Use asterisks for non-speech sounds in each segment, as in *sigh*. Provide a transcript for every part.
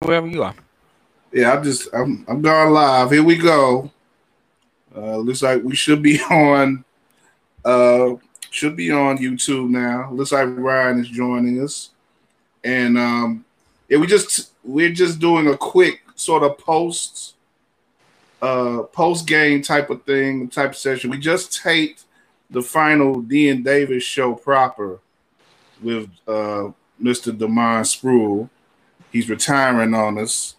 wherever you are. Yeah, I'm just I'm I'm going live. Here we go. Uh, looks like we should be *laughs* on uh should be on YouTube now. Looks like Ryan is joining us. And um yeah, we just we're just doing a quick sort of post uh post game type of thing, type of session. We just taped the final Dean Davis show proper with uh Mr. Demond Spruill. He's retiring on us.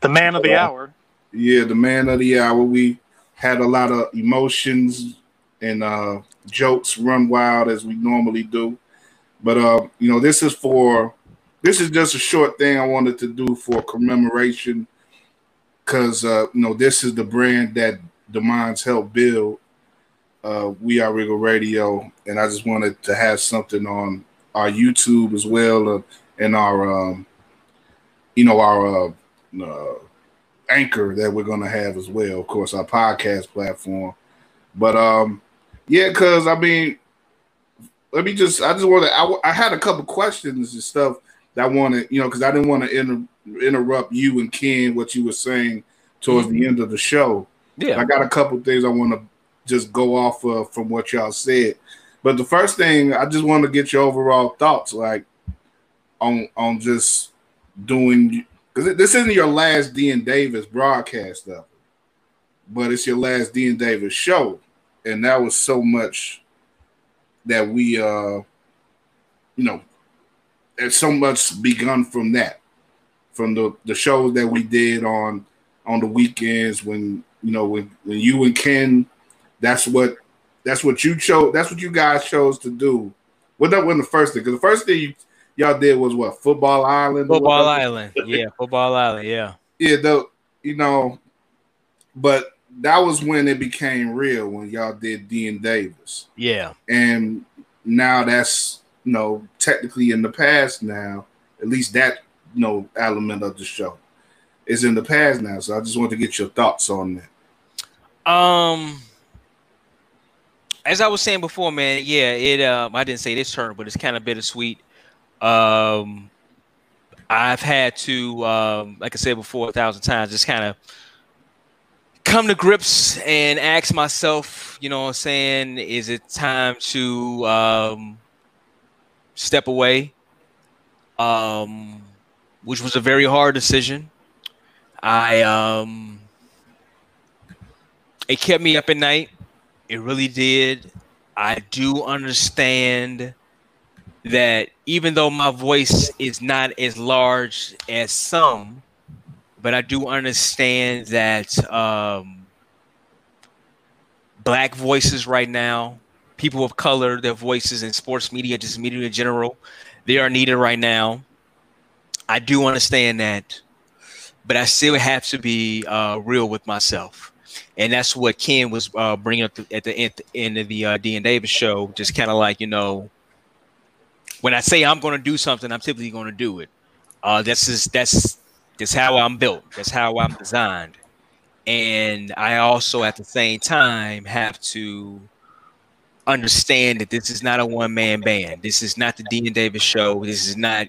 The man of the uh, hour. Yeah, the man of the hour. We had a lot of emotions and uh, jokes run wild as we normally do. But uh, you know, this is for this is just a short thing I wanted to do for commemoration because uh, you know this is the brand that Demond's helped build. Uh, we are Regal Radio, and I just wanted to have something on our YouTube as well, uh, and our um, you know our uh, uh, anchor that we're gonna have as well. Of course, our podcast platform. But um, yeah, because I mean, let me just I just want to I, I had a couple questions and stuff that I wanted you know because I didn't want to inter, interrupt you and Ken what you were saying towards mm-hmm. the end of the show. Yeah, I got a couple things I want to just go off of from what y'all said. But the first thing I just want to get your overall thoughts, like on on just doing because this isn't your last Dean Davis broadcast of but it's your last Dean Davis show, and that was so much that we, uh, you know, there's so much begun from that, from the the shows that we did on on the weekends when you know when when you and Ken, that's what that's what you chose. That's what you guys chose to do. That wasn't the first thing because the first thing you y'all did was what Football Island. Football Island, yeah, Football Island, yeah, yeah. The you know, but that was when it became real when y'all did Dean Davis. Yeah, and now that's you know technically in the past now. At least that you know element of the show is in the past now. So I just want to get your thoughts on that. Um as I was saying before, man, yeah, it. Um, I didn't say this term, but it's kind of bittersweet. Um, I've had to, um, like I said before a thousand times, just kind of come to grips and ask myself, you know what I'm saying, is it time to um, step away? Um, which was a very hard decision. I um, it kept me up at night. It really did. I do understand that even though my voice is not as large as some, but I do understand that um, black voices right now, people of color, their voices in sports media, just media in general, they are needed right now. I do understand that, but I still have to be uh, real with myself. And that's what Ken was uh, bringing up at the end, end of the uh, Dean Davis show, just kind of like, you know, when I say I'm going to do something, I'm typically going to do it. Uh, that's just that's that's how I'm built. That's how I'm designed. And I also, at the same time, have to understand that this is not a one man band. This is not the Dean Davis show. This is not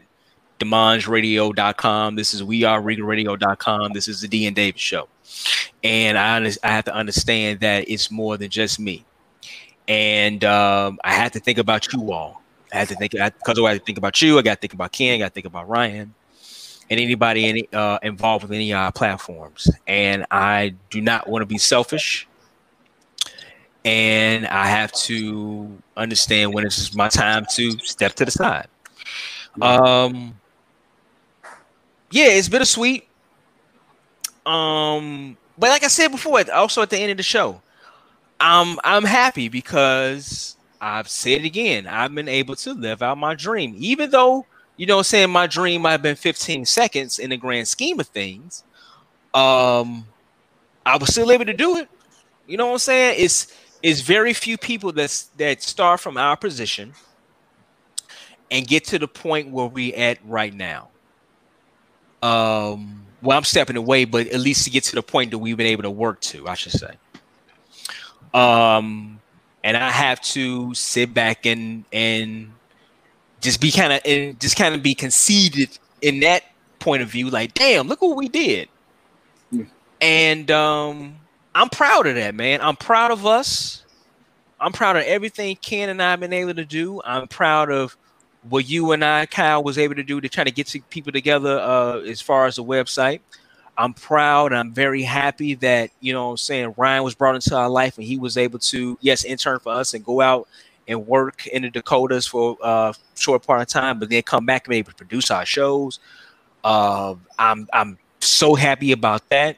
DemongeRadio.com. This is We Are Radio.com. This is the Dean Davis show. And I, I have to understand that it's more than just me. And um, I have to think about you all. I had to think because I had to think about you. I got to think about Ken. I got to think about Ryan and anybody any uh, involved with any uh, platforms. And I do not want to be selfish. And I have to understand when it's my time to step to the side. Um, yeah, it's bittersweet. Um, but like I said before, also at the end of the show, I'm I'm happy because I've said it again. I've been able to live out my dream, even though you know, saying my dream might have been 15 seconds in the grand scheme of things. Um, I was still able to do it. You know what I'm saying? It's it's very few people that's that start from our position and get to the point where we at right now. Um, well, I'm stepping away, but at least to get to the point that we've been able to work to, I should say. Um, and I have to sit back and and just be kind of and just kind of be conceited in that point of view, like, damn, look what we did. Yeah. And um, I'm proud of that, man. I'm proud of us. I'm proud of everything Ken and I have been able to do. I'm proud of what you and I, Kyle, was able to do to try to get people together uh, as far as the website. I'm proud. I'm very happy that, you know I'm saying, Ryan was brought into our life and he was able to, yes, intern for us and go out and work in the Dakotas for a short part of time, but then come back and be able to produce our shows. Uh, I'm I'm so happy about that.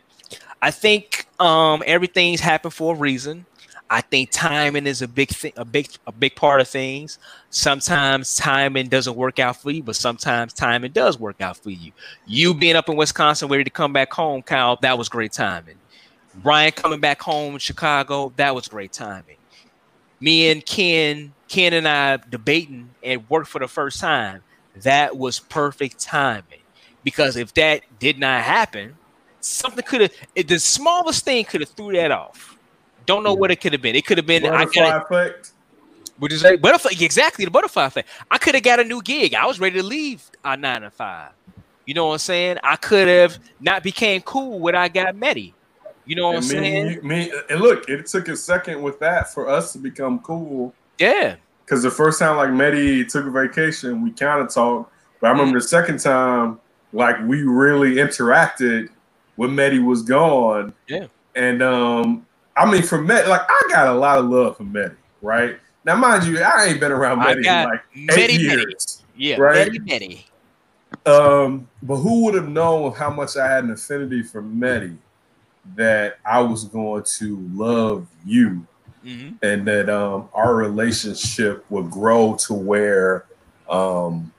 I think um, everything's happened for a reason. I think timing is a big thing, a big a big part of things. Sometimes timing doesn't work out for you, but sometimes timing does work out for you. You being up in Wisconsin, ready to come back home, Kyle, that was great timing. Brian coming back home in Chicago, that was great timing. Me and Ken, Ken and I debating and work for the first time, that was perfect timing. Because if that did not happen, something could have the smallest thing could have threw that off don't know what it could have been. It could have been butterfly I got effect. Would you say butterfly? Exactly the butterfly effect. I could have got a new gig. I was ready to leave a nine to five. You know what I'm saying? I could have not became cool when I got Medi. You know what and I'm me, saying? Me and look, it took a second with that for us to become cool. Yeah. Because the first time like Medi took a vacation, we kind of talked. But I remember mm-hmm. the second time, like we really interacted when Medi was gone. Yeah. And um, I mean, for Met, like I got a lot of love for Medi, right? Now, mind you, I ain't been around Medi in like eight years. Yeah, right? Medi, Medi. Um, but who would have known of how much I had an affinity for Medi that I was going to love you mm-hmm. and that um, our relationship would grow to where um,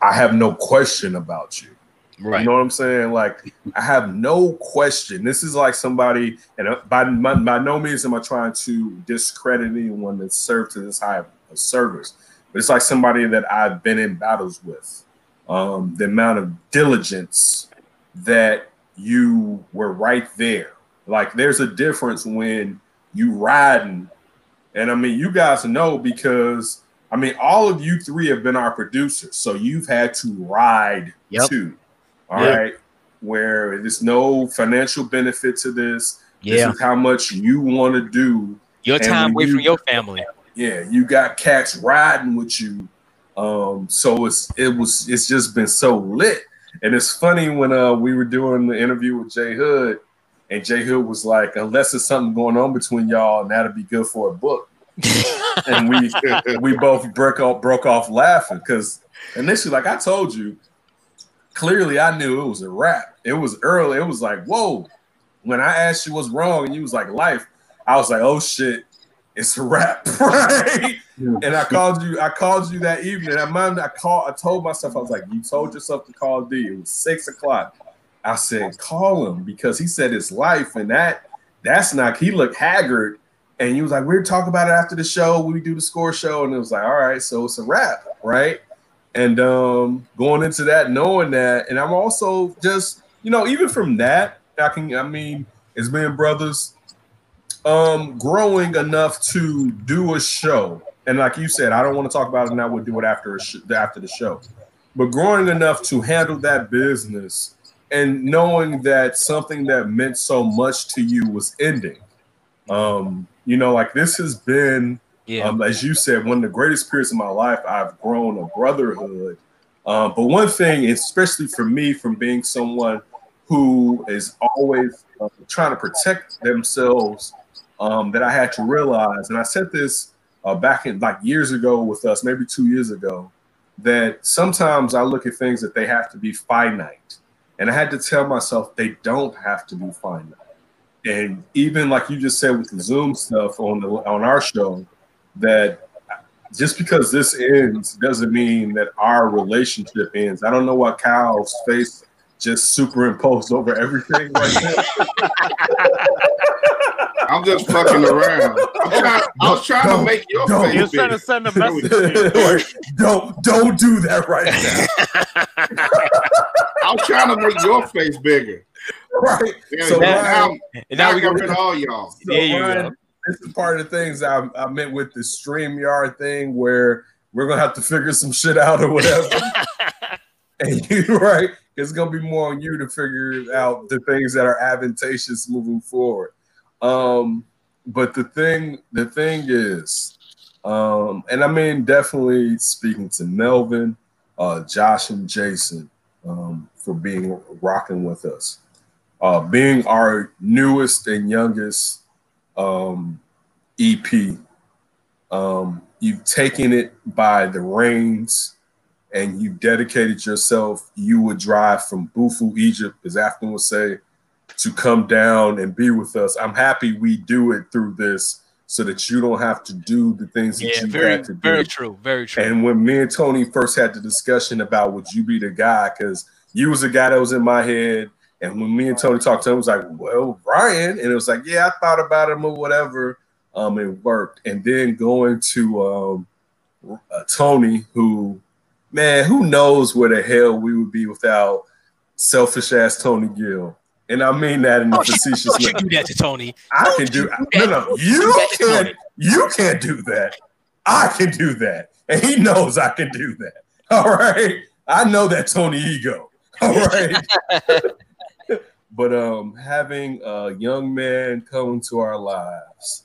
I have no question about you. Right. You know what I'm saying? Like, I have no question. This is like somebody, and uh, by, by, by no means am I trying to discredit anyone that served to this high of service, but it's like somebody that I've been in battles with. Um, the amount of diligence that you were right there. Like, there's a difference when you riding, and I mean, you guys know because I mean, all of you three have been our producers, so you've had to ride yep. too. All yeah. right, where there's no financial benefit to this. Yeah. This is how much you want to do. Your time away you, from your family. Yeah, you got cats riding with you. Um, so it's it was it's just been so lit. And it's funny when uh we were doing the interview with Jay Hood, and Jay Hood was like, unless there's something going on between y'all, and that'd be good for a book. *laughs* and we we both broke off broke off laughing because initially, like I told you, clearly I knew it was a wrap. It was early. It was like, whoa. When I asked you what's wrong and you was like life, I was like, oh shit, it's a wrap, *laughs* right? and I called you, I called you that evening. I mind I called, I told myself, I was like, you told yourself to call D. It was six o'clock. I said, call him because he said it's life, and that that's not he looked haggard. And he was like, we're talking about it after the show. We do the score show, and it was like, all right, so it's a wrap, right? And um, going into that, knowing that, and I'm also just, you know, even from that, I can, I mean, as being brothers, um, growing enough to do a show. And like you said, I don't want to talk about it now. We'll do it after sh- after the show. But growing enough to handle that business and knowing that something that meant so much to you was ending. Um, you know, like this has been yeah. Um, as you said, one of the greatest periods of my life, I've grown a brotherhood. Um, but one thing, especially for me, from being someone who is always uh, trying to protect themselves, um, that I had to realize, and I said this uh, back in like years ago with us, maybe two years ago, that sometimes I look at things that they have to be finite. And I had to tell myself they don't have to be finite. And even like you just said with the Zoom stuff on the on our show, that just because this ends doesn't mean that our relationship ends. I don't know what Kyle's face just superimposed over everything right now. *laughs* I'm just fucking around. Trying, i was trying to make your face. You're trying to send a message. *laughs* don't don't do that right now. *laughs* I'm trying to make your face bigger. Right. Yeah, so now, now, now we got rid of all y'all. So there you Ryan, go this is part of the things I, I meant with the StreamYard thing where we're gonna have to figure some shit out or whatever. *laughs* and you right, It's gonna be more on you to figure out the things that are advantageous moving forward. Um, but the thing, the thing is, um, and I mean definitely speaking to Melvin, uh, Josh, and Jason um, for being rocking with us, uh, being our newest and youngest um, EP. Um, you've taken it by the reins and you've dedicated yourself, you would drive from Bufu, Egypt, as Afton would say, to come down and be with us. I'm happy we do it through this so that you don't have to do the things that Yeah, you very, had to do. very true, very true. And when me and Tony first had the discussion about would you be the guy, because you was the guy that was in my head. And when me and Tony talked to him, it was like, well, Ryan. And it was like, yeah, I thought about him or whatever. Um, it worked. And then going to um, uh, Tony, who, man, who knows where the hell we would be without selfish ass Tony Gill. And I mean that in a Don't you, facetious don't you way. do that to Tony. I Don't can do you no no that. you Do can't you can't do that. I can do that. And he knows I can do that. *laughs* All right. I know that Tony ego. All right. *laughs* but um having a young man come into our lives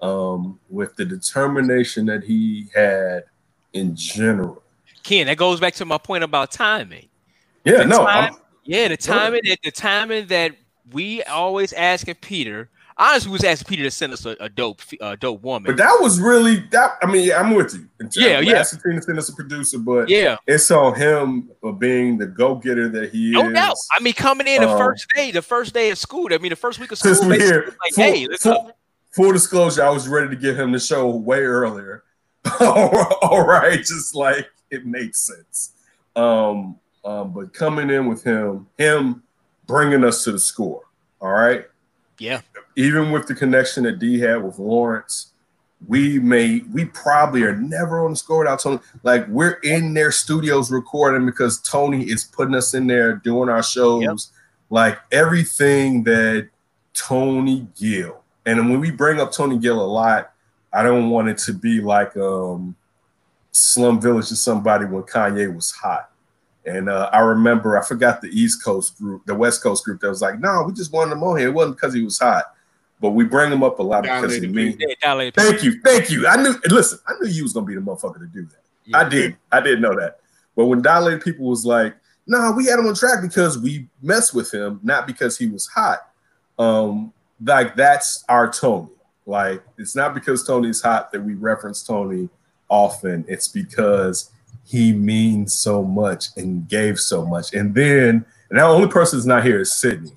um with the determination that he had in general. Ken, that goes back to my point about timing. Yeah, The no, time- Yeah, the timing that the timing that we always asking Peter. Honestly, we was asking Peter to send us a, a dope, a dope woman. but that was really that. I mean, yeah, I'm with you. Yeah, yeah. asking Tina to send us a producer, but yeah, it's on him for being the go-getter that he no is. doubt. I mean, coming in the Um, first day, the first day of school. I mean, the first week of school. Since we're here, like, full, hey, let's full- full disclosure, I was ready to give him the show way earlier. *laughs* All right, just like it makes sense. Um, um, but coming in with him, him bringing us to the score. All right, Yeah, even with the connection that D had with Lawrence, we may we probably are never on the score without Tony. Like we're in their studios recording because Tony is putting us in there doing our shows. Yep. Like everything that Tony Gill. And when we bring up Tony Gill a lot, I don't want it to be like um Slum Village to somebody when Kanye was hot. And uh, I remember, I forgot the East Coast group, the West Coast group that was like, no, we just wanted him on here. It wasn't because he was hot, but we bring him up a lot because of Dilated me. yeah. Thank you, thank you. I knew. Listen, I knew you was gonna be the motherfucker to do that. Yeah. I did. I didn't know that. But when Dilated People was like, no, nah, we had him on track because we messed with him, not because he was hot. Um, like that's our Tony. Like it's not because Tony's hot that we reference Tony often. It's because he means so much and gave so much. And then, and the only person that's not here is Sydney,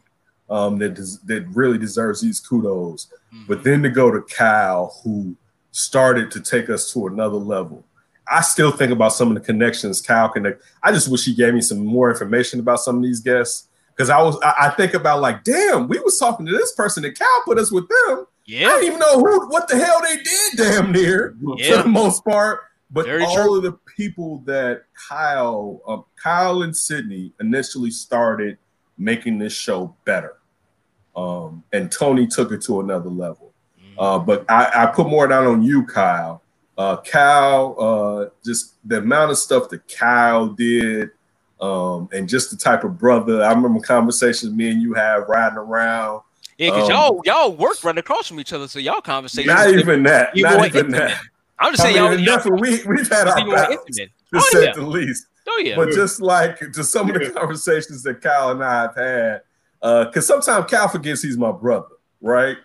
um, that des- that really deserves these kudos. Mhm. But then to go to Kyle, who started to take us to another level. I still think about some of the connections Kyle connect. I just wish he gave me some more information about some of these guests because I was I, I think about like, damn, we was talking to this person and Kyle put us with them. Yeah, I don't even know who what the hell they did, damn near Yeah. for the most part. But Very all true. of the people that Kyle, um, Kyle and Sydney initially started making this show better, um, and Tony took it to another level. Mhm. Uh, but I, I put more down on you, Kyle. Uh, Kyle, uh, just the amount of stuff that Kyle did, um, and just the type of brother. I remember conversations me and you had riding around. yeah, because um, y'all y'all worked right across from each other, so y'all conversations. Not even that. even Not even intimate. that. *laughs* I'm just I saying, mean, y'all, and y'all definitely we, we've had our even more battles, to Oh say yeah, the least. oh yeah. But just like to some of the conversations that Kyle and I have had, because sometimes Cal forgets he's my brother, right?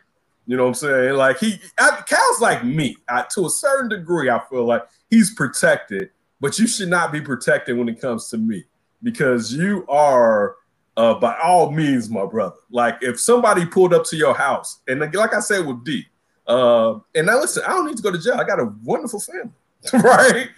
You know what I'm saying? Like he, I, Cal's like me. I, to a certain degree, I feel like he's protected, but you should not be protected when it comes to me because you are, uh, by all means, my brother. Like if somebody pulled up to your house, and like, I said with D, uh, and now listen, I don't need to go to jail. I got a wonderful family, *laughs* right?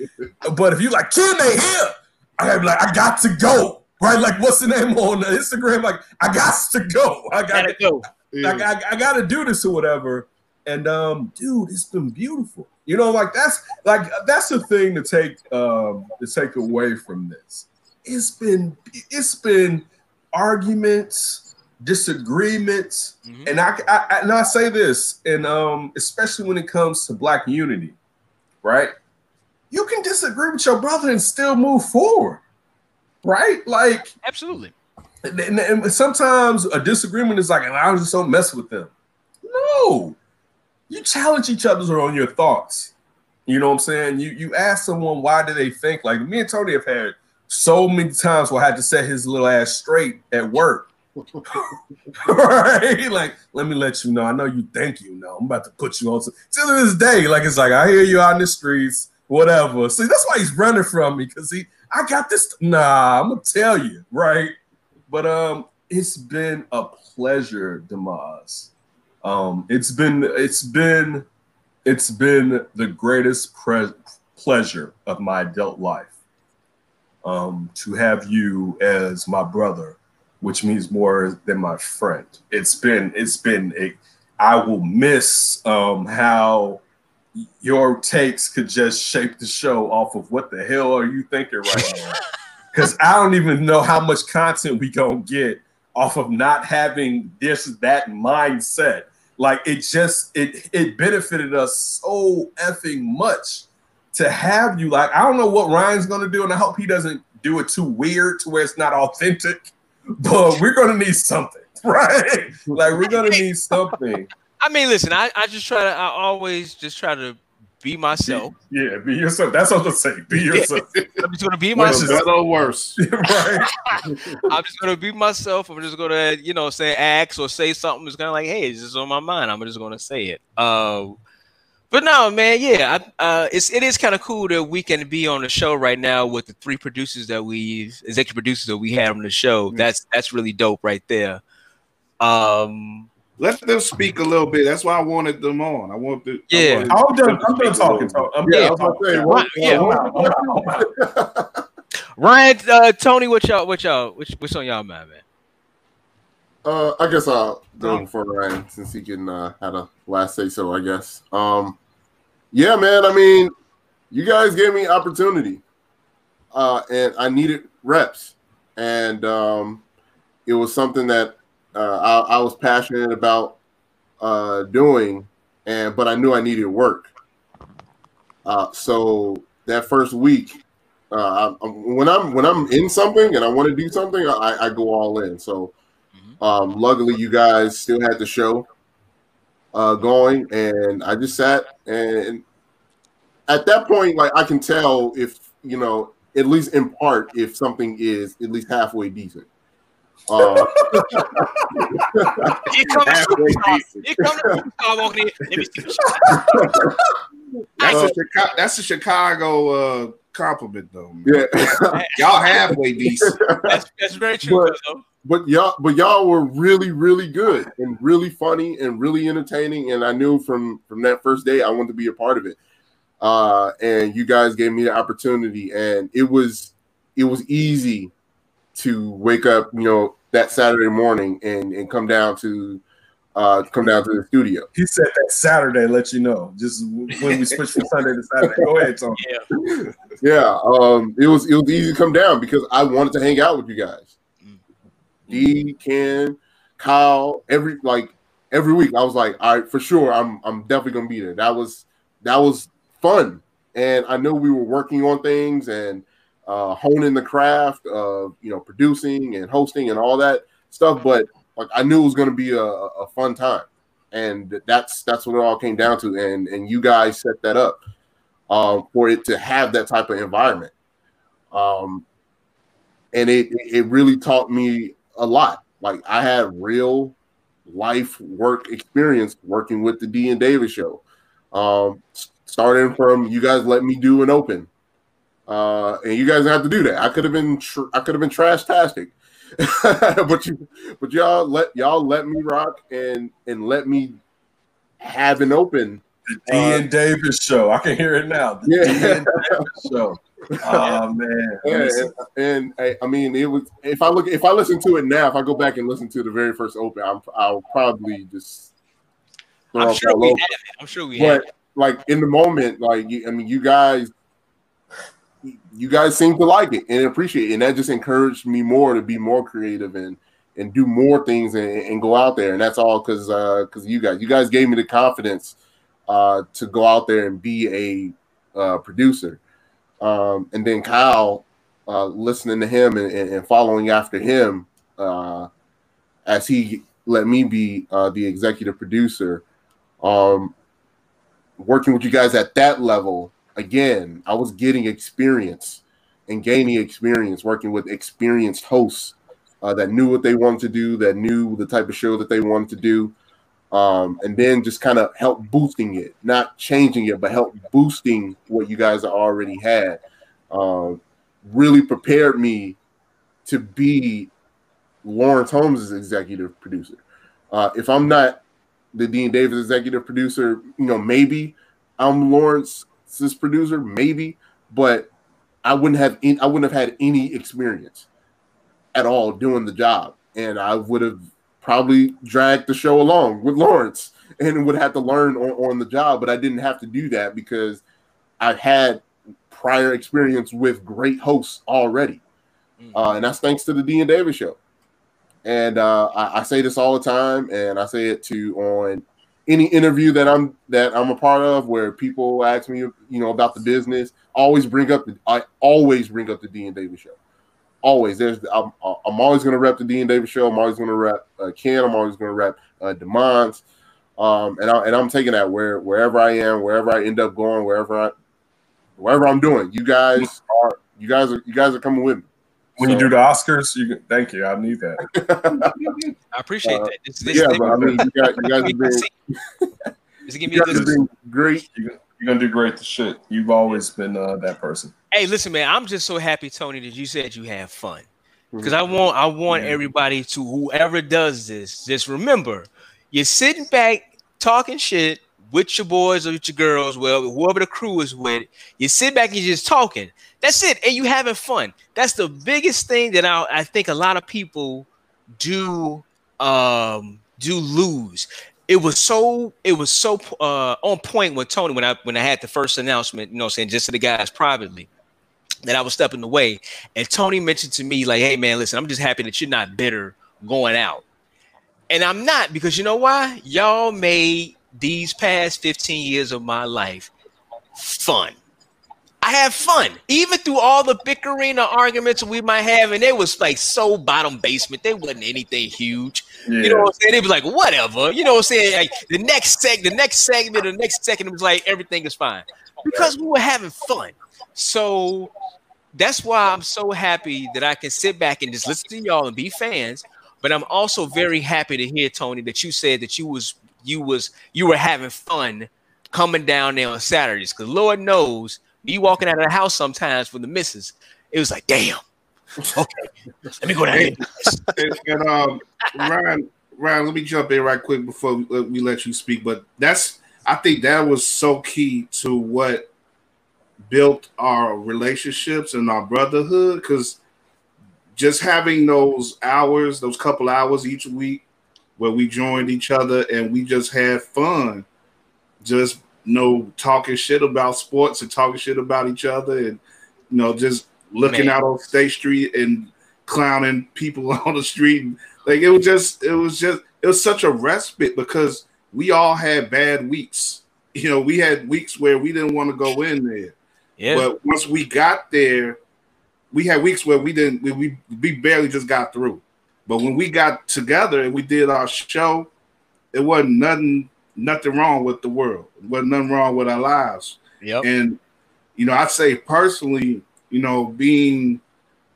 but if you like, Ken, they here. I'm like, I got to go. Right? Like, what's the name on Instagram? Like, I got to go. *laughs* I got Gotta go. Yeah. like I, I got to do this or whatever. And um, dude, it's been beautiful. You know, like that's like that's the thing to take um to take away from this. It's been it's been arguments, disagreements, Mhm. and I, I, I and I say this, and um, especially when it comes to black unity, right? You can disagree with your brother and still move forward. Right? Like Absolutely. and, and- and sometimes a disagreement is like, and I just don't mess with them. No, you challenge each other on your thoughts. You know what I'm saying? You you ask someone why do they think like me and Tony have had so many times where I had to set his little ass straight at work. *laughs* right? Like, let me let you know. I know you think you know. I'm about to put you on. to this day, like it's like I hear you out in the streets, whatever. See, that's why he's running from me because he, I got this. Nah, I'm gonna tell you, right? But um, it's been a pleasure, Demas. Um, it's been, it's been, it's been the greatest pre- pleasure of my adult life. Um, to have you as my brother which means more than my friend. It's been it's been a I will miss um how your takes could just shape the show off of what the hell are you thinking right now? *laughs* Because I don't even know how much content we gonna get off of not having this that mindset. Like it just it it benefited us so effing much to have you. Like I don't know what Ryan's gonna do, and I hope he doesn't do it too weird to where it's not authentic but we're gonna need something, *laughs* right? Like we're gonna need something. I mean, listen, I, I just try to I always just try to be myself. Yeah, be yourself. That's what I'm say. Be yourself, *laughs* I'm just gonna be Which Whether is- myself. better or worse. *laughs* *laughs* right? I'm just gonna be myself. I'm just gonna, you know, say ask or say something that's kind of like, hey, it's just on my mind. I'm just gonna say it. Uh, but no, man, yeah, I, uh, it's it is kind of cool that we can be on the show right now with the three producers that we executive producers that we had on the show. That's that's really dope right there. Um, Let them speak a little bit. That's why I wanted them on. I want the Yeah. I I'm done. I'm done talking. Tony. I'm Yeah, I done gonna talking. say, what- yeah. what- *laughs* Ryan, uh, Tony, what y'all, what y'all, which, what's on y'all mind, man? Uh, I guess I'll go before Ryan since he can uh, had a last say so. I guess. Um, yeah, man. I mean, you guys gave me opportunity, uh, and I needed reps, and um, it was something that uh, I, I was passionate about uh, doing, and but I knew I needed work. Uh, so that first week, uh, I, when I'm when I'm in something and I want to do something, I, I go all in. So. Um, luckily, you guys still had the show uh, going, and I just sat and at that point, like I can tell if you know, at least in part, if something is at least halfway decent. Uh, Here comes the Halfway superstar. decent. Here comes the superstar walking in. Let me see the shot. *laughs* That's Uh, a Chicago. That's a Chicago uh, compliment, though. man. yeah, *laughs* Y'all halfway decent. That's, that's very true. But- though. but y'all, but y'all were really, really good and really funny and really entertaining. And I knew from from that first day I wanted to be a part of it. Uh, and you guys gave me the opportunity, and it was it was easy to wake up, you know, that Saturday morning and and come down to uh come down to the studio. He said that Saturday. Let you know. Just when we switch from Sunday to Saturday. Go ahead, Tony. Yeah. Yeah, um, it was it was easy to come down because I wanted to hang out with you guys. D, Ken, Kyle, every like every week. I was like, all right, for sure, I'm I'm definitely gonna be there. That was that was fun, and I know we were working on things and uh, honing the craft of you know producing and hosting and all that stuff. But like I knew it was gonna be a, a fun time, and that's that's what it all came down to. And and you guys set that up um, for it to have that type of environment. Um, and it it really taught me a lot. Like I had real life work experience working with the D and Davis show. Um, starting from you guys let me do an open, uh, and you guys have to do that. I could have been tr- I could have been trash tastic, *laughs* but you but y'all let y'all let me rock and and let me have an open. The D and Davis show. I can hear it now. The Yeah. D and Davis show. *laughs* Oh man. Yeah, and, and I, I mean, it was. If I look, if I listen to it now, if I go back and listen to the very first open, I'm, I'll probably just. throw I'm sure we over. have it. I'm sure we have But like in the moment, like you, I mean, you guys, you guys seem to like it and appreciate it, and that just encouraged me more to be more creative and and do more things and, and go out there. And that's all because because you guys, you guys gave me the confidence uh, to go out there and be a uh, producer. Um, and then Kyle, uh, listening to him and, and, and following after him uh, as he let me be uh, the executive producer. Um, working with you guys at that level, again, I was getting experience and gaining experience working with experienced hosts uh, that knew what they wanted to do, that knew the type of show that they wanted to do, um, and then just kind of help boosting it, not changing it, but help boosting what you guys already had. Um, really prepared me to be Lawrence Holmes' executive producer. Uh, if I'm not the Dean Davis executive producer, you know, maybe I'm Producer, maybe, but I wouldn't have I wouldn't have had any experience at all doing the job, and I would have probably dragged the show along with Lawrence and would have to learn on, on the job. But I didn't have to do that because I had prior experience with great hosts already, mm-hmm. uh, and that's thanks to the Dean Davis show. And uh, I, I, say this all the time, and I say it to on any interview that I'm that I'm a part of, where people ask me, you know, about the business. Always bring up the I always bring up the Dean Davis show. Always, there's I'm, I'm always going to rep the Dean Davis show. I'm always going to rep uh, Ken. I'm always going to rep uh, Demond. Um, and I and I'm taking that where wherever I am, wherever I end up going, wherever I wherever I'm doing. You guys are you guys are you guys are coming with me. When so, you do the Oscars, you can, thank you. I need that. *laughs* I appreciate uh, that. This, this yeah, but I mean, you guys, you guys have been, you guys have great. You're gonna do great. The shit. You've always been uh, that person. Hey, listen, man. I'm just so happy, Tony, that you said you have fun. Because I want, I want mm-hmm. everybody to whoever does this, just remember, you're sitting back talking shit with your boys or with your girls, well, whoever the crew is with, you sit back and you're just talking. That's it. And you having fun. That's the biggest thing that I, I think a lot of people do um do lose. It was so it was so uh on point with Tony when I when I had the first announcement, you know, saying just to the guys privately that I was stepping away. And Tony mentioned to me, like, hey man, listen, I'm just happy that you're not bitter going out. And I'm not because you know why? Y'all made these past 15 years of my life fun. I have fun, even through all the bickering or arguments we might have, and it was like so bottom basement. They wasn't anything huge. Yeah. You know what I'm saying? It was like whatever. You know what I'm saying? Like the next seg, the next segment, the next second, it was like everything is fine because we were having fun. So that's why I'm so happy that I can sit back and just listen to y'all and be fans. But I'm also very happy to hear Tony that you said that you was you was you were having fun coming down there on Saturdays because Lord knows me walking out of the house sometimes for the misses, it was like, damn. Okay, let me go down *laughs* and, um, Ryan, Ryan, let me jump in right quick before we, we let you speak. But that's I think that was so key to what built our relationships and our brotherhood because just having those hours, those couple hours each week where we joined each other and we just had fun, just you know talking shit about sports and talking shit about each other and you know just looking Man. out on State Street and clowning people *laughs* on the street. Like it was just it was just it was such a respite because we all had bad weeks. *laughs* You know, we had weeks where we didn't want to go in there. Yeah. But once we got there, we had weeks where we didn't we, we barely just got through. But when we got together and we did our show, it wasn't nothing nothing wrong with the world. It wasn't nothing wrong with our lives. Yep. And you know, I'd say personally, you know, being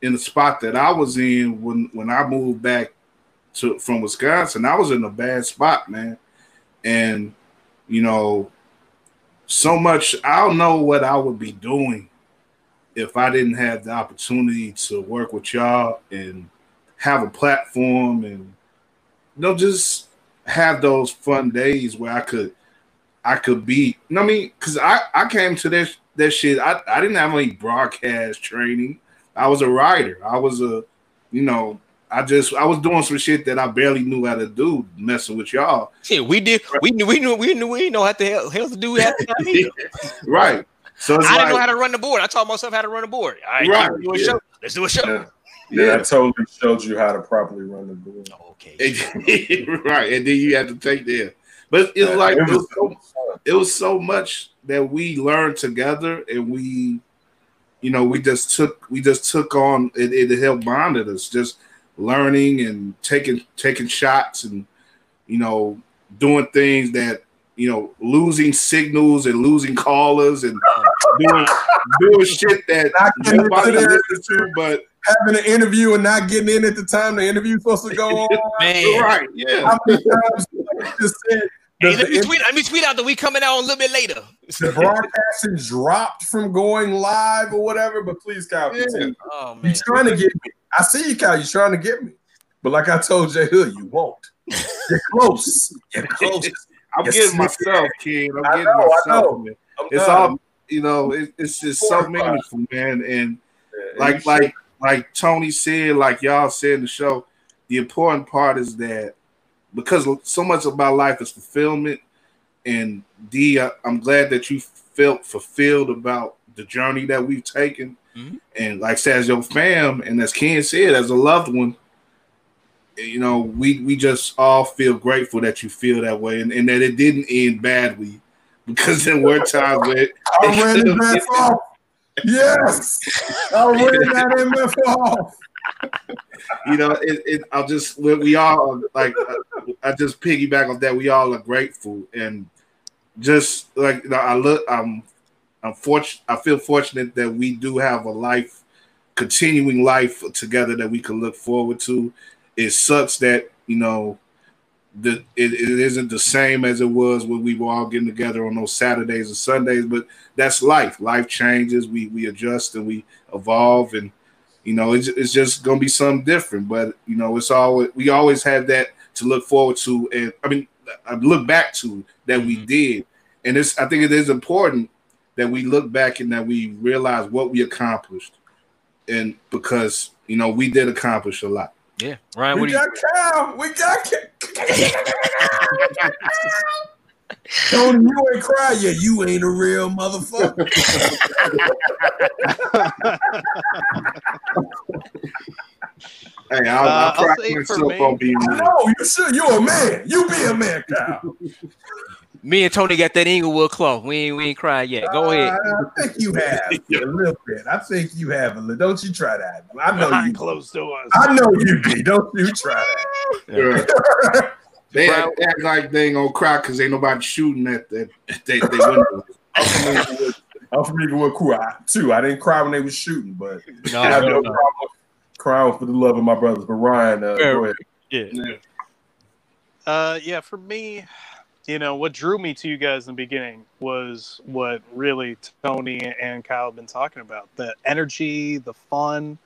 in the spot that I was in when when I moved back to from Wisconsin, I was in a bad spot, man. And you know, so much I don't know what I would be doing if I didn't have the opportunity to work with y'all and have a platform and you know just have those fun days where I could I could be you know I mean because I, I came to this that shit I, I didn't have any broadcast training I was a writer I was a you know I just I was doing some shit that I barely knew how to do, messing with y'all. Yeah, we did. We knew. We knew. We knew. We didn't know how the hell, hell to do that. *laughs* right. So I like, didn't know how to run the board. I taught myself how to run the board. All right, right. Let's do a yeah. show. Let's do a show. Yeah. Yeah, I totally showed you how to properly run the board. Okay. *laughs* right, and then you had to take there. But it's yeah, like it was, so, it was so much that we learned together, and we you know, we just took we just took on it. It helped bonded us, just learning and taking taking shots and you know doing things that you know losing signals and losing callers and doing doing shit that Not getting nobody into listens to, but Having an interview and not getting in at the time the interview's supposed to go *laughs* on. Man. right, yeah. How many times like just said Hey, let me tweet. Let me tweet out that we coming out a little bit later. *laughs* the broadcasting dropped from going live or whatever? But please, Kyle, Yeah. continue. Oh man. You're trying to get me. I see you, Kyle. You're trying to get me. But like I told Jay Hood, you won't. You're *laughs* close. You're close. I'm Yes, getting myself, kid. I'm I getting know, I myself. know. I'm It's done. all you know. It, it's just so meaningful, man. And Yeah, like like like Tony said, like y'all said in the show, the important part is that because so much about life is fulfillment. And D, I, I'm glad that you felt fulfilled about the journey that we've taken. Mhm. And like I said, as your fam, and as Ken said, as a loved one, you know, we we just all feel grateful that you feel that way, and, and that it didn't end badly, because there were times where *laughs* I ran his mess off. Yes, *laughs* I ran that MF off. you know, it, it I'll just we, we all are, like I just piggyback on that. We all are grateful and just like you know, I look, I'm I'm fortunate. I feel fortunate that we do have a life, continuing life together that we can look forward to. It sucks that you know. The, it, it isn't the same as it was when we were all getting together on those Saturdays and Sundays, but that's life. Life changes. We we adjust and we evolve, and you know, it's, it's just gonna be something different. But you know, it's always we always have that to look forward to, and I mean, I look back to that we mm-hmm. did, and it's I think it is important that we look back and that we realize what we accomplished, and because you know we did accomplish a lot. Yeah, Ryan. What We do you? got Cal. We got Cal. Tony, you ain't cry yet. You ain't a real motherfucker. Hey, I'll, Uh, I'll I'll crack say for myself me- on being I know you should. You're a man. You be a man, Kyle. Me and Tony got that Inglewood claw. We ain't we ain't cried yet. Go ahead. Uh, I think you have a *laughs* little bit. I think you have a little. Don't you try that? I know Behind you. closed doors. I know you be. Don't you try Yeah. that. *laughs* They act, act like they ain't gonna cry because ain't nobody shooting at that at they, they windows. *laughs* I'm from Inglewood crew I, too. I didn't cry when they was shooting, but I have No, no problem crying for the love of my brothers. But Ryan, uh, go ahead. Yeah. Yeah. Uh, yeah, for me, you know, what drew me to you guys in the beginning was what really Tony and Kyle have been talking about the energy, the fun.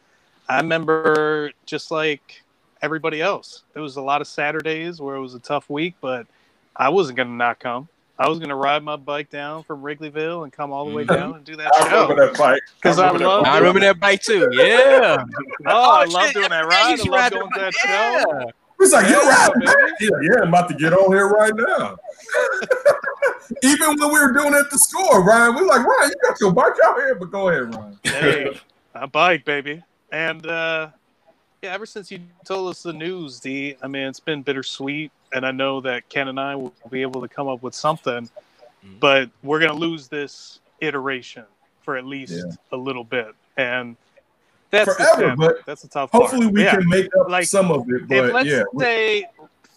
I remember just like everybody else, there was a lot of Saturdays where it was a tough week, but I wasn't going to not come. I was going to ride my bike down from Wrigleyville and come all the way mm-hmm. down and do that I remember show. that fight 'Cause I remember that love- I remember that bike too. Yeah. *laughs* Oh, I oh, shit, love doing that ride. I love ride going to that bike. show. Yeah. He's like, you're right. baby. Yeah, yeah, I'm about to get on here right now. *laughs* Even when we were doing it at the store, Ryan, we were like, Ryan, you got your bike out here, but go ahead, Ryan. hey, a bike, baby. And uh, yeah, ever since you told us the news, D, I mean, it's been bittersweet, and I know that Ken and I will be able to come up with something, Mhm. but we're gonna lose this iteration for at least Yeah. a little bit, and that's Forever, but that's the tough part. Hopefully, we Yeah. can make up Like, some of it. If But let's yeah, say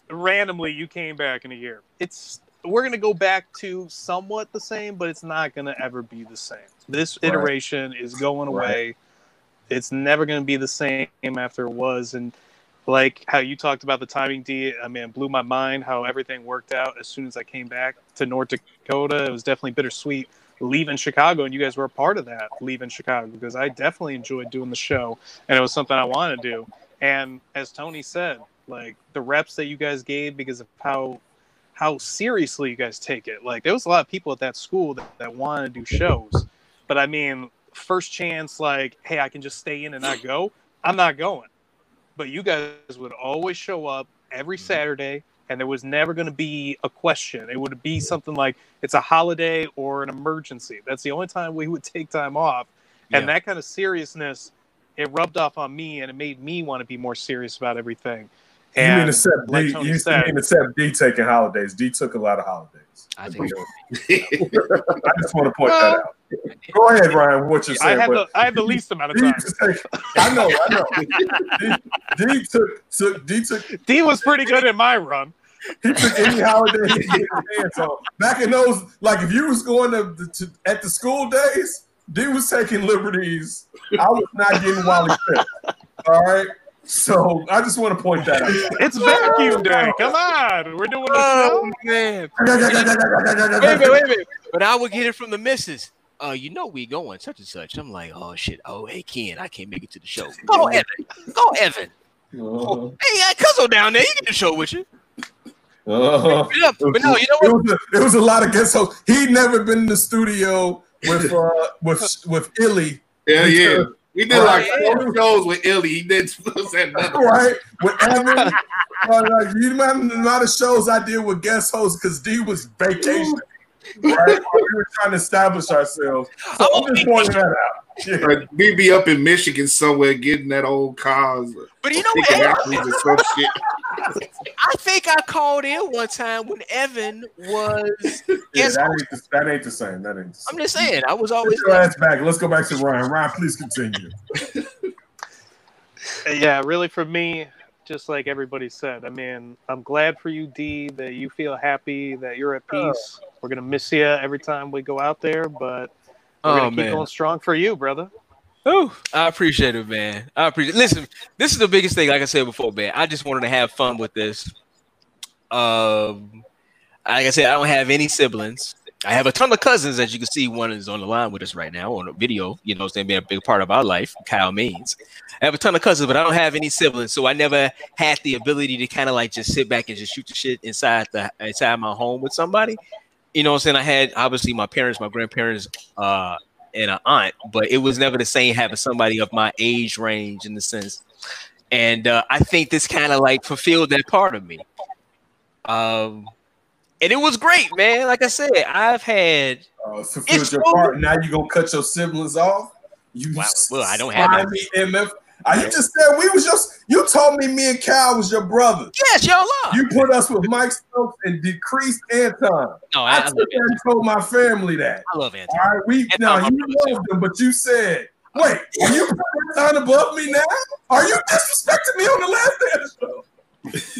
randomly you came back in a year, it's we're gonna go back to somewhat the same, but it's not gonna ever be the same. This Right. iteration is going Right. away. It's never gonna be the same after it was, and like how you talked about the timing, D. Uh, I mean, it blew my mind how everything worked out as soon as I came back to North Dakota. It was definitely bittersweet leaving Chicago, and you guys were a part of that leaving Chicago because I definitely enjoyed doing the show, and it was something I wanted to do. And as Tony said, like the reps that you guys gave because of how how seriously you guys take it. Like there was a lot of people at that school that, that wanted to do shows. But I mean, first chance, like, hey, I can just stay in and not go, I'm not going. But you guys would always show up every mm-hmm. Saturday and there was never going to be a question. It would be something like it's a holiday or an emergency. That's the only time we would *laughs* take time off. And Yeah. that kind of seriousness, it rubbed off on me and it made me want to be more serious about everything. you And mean except like D, you said- mean except D taking holidays. D took a lot of holidays. I think *laughs* I just want to point that out. Go ahead, Ryan. What you're I saying? had the I had the least amount of time. took- I know, I know. *laughs* D, D took took D took D was pretty good in my run. He took any holiday he could get his hands on. Back in those, like if you was going to, to at the school days, D was taking liberties. I was not getting Wally Pipp. All right. So I just want to point that out. It's vacuum day. Come on, we're doing a Oh show. man. Wait a minute, wait a minute. But I would get it from the missus. Uh, you know we going such and such. I'm like, oh shit. Oh hey Ken, I can't make it to the show. Go Evan. Go Evan. Uh-huh. Hey, I Cuzzo down there. You get the show with you. Uh-huh. Yeah, but no, you know It what? was a, it was a lot of guest hosts. He'd never been in the studio with uh, with with Illy, Yeah, yeah. We did like Right. four shows with Illy. He did *laughs* said nothing. right? With Evan. *laughs* uh, like, you remember the amount of shows I did with guest hosts because D was vacationing. Right? We were trying to establish ourselves. So I'm I'm just pointing that out. Yeah. Like, we be up in Michigan somewhere getting that old cars. But you know what? *laughs* picking Evan- apples or some shit. I think I called in one time when Evan was. *laughs* Yeah, that, ain't the, that ain't the same. That ain't the I'm just saying. I was always. your ass back. Let's go back to Ryan. Ryan, please continue. *laughs* Yeah, really for me, just like everybody said, I mean, I'm glad for you, D, that you feel happy, that you're at oh. peace. We're gonna miss you every time we go out there, but we're Oh gonna keep man. going strong for you, brother. Ooh, I appreciate it, man. I appreciate. Listen, this is the biggest thing. Like I said before, man. I just wanted to have fun with this. Um, like I said, I don't have any siblings. I have a ton of cousins, as you can see. One is on the line with us right now on a video. You know, it's been a big part of our life. Kyle Means. I have a ton of cousins, but I don't have any siblings, so I never had the ability to kind of like just sit back and just shoot the shit inside the inside my home with somebody. You know what I'm saying? I had obviously my parents, my grandparents, uh, and an aunt, but it was never the same having somebody of my age range in the sense. And uh, I think this kind of like fulfilled that part of me. Um, and it was great, man. Like I said, I've had Uh, fulfilled your part. Now you gonna cut your siblings off? You Wow, well, I don't have MF. Uh, you just said we was just. You told me me and Cal was your brother. yes, y'all are. You put us with Mike Stokes and decreased Anton. no, I, I, I, love that and told my family that. I love Anton. All right, we Anton, now you loved them, but you said, "Wait, are you putting Anton above me now? Are you disrespecting me on the last day of the show?"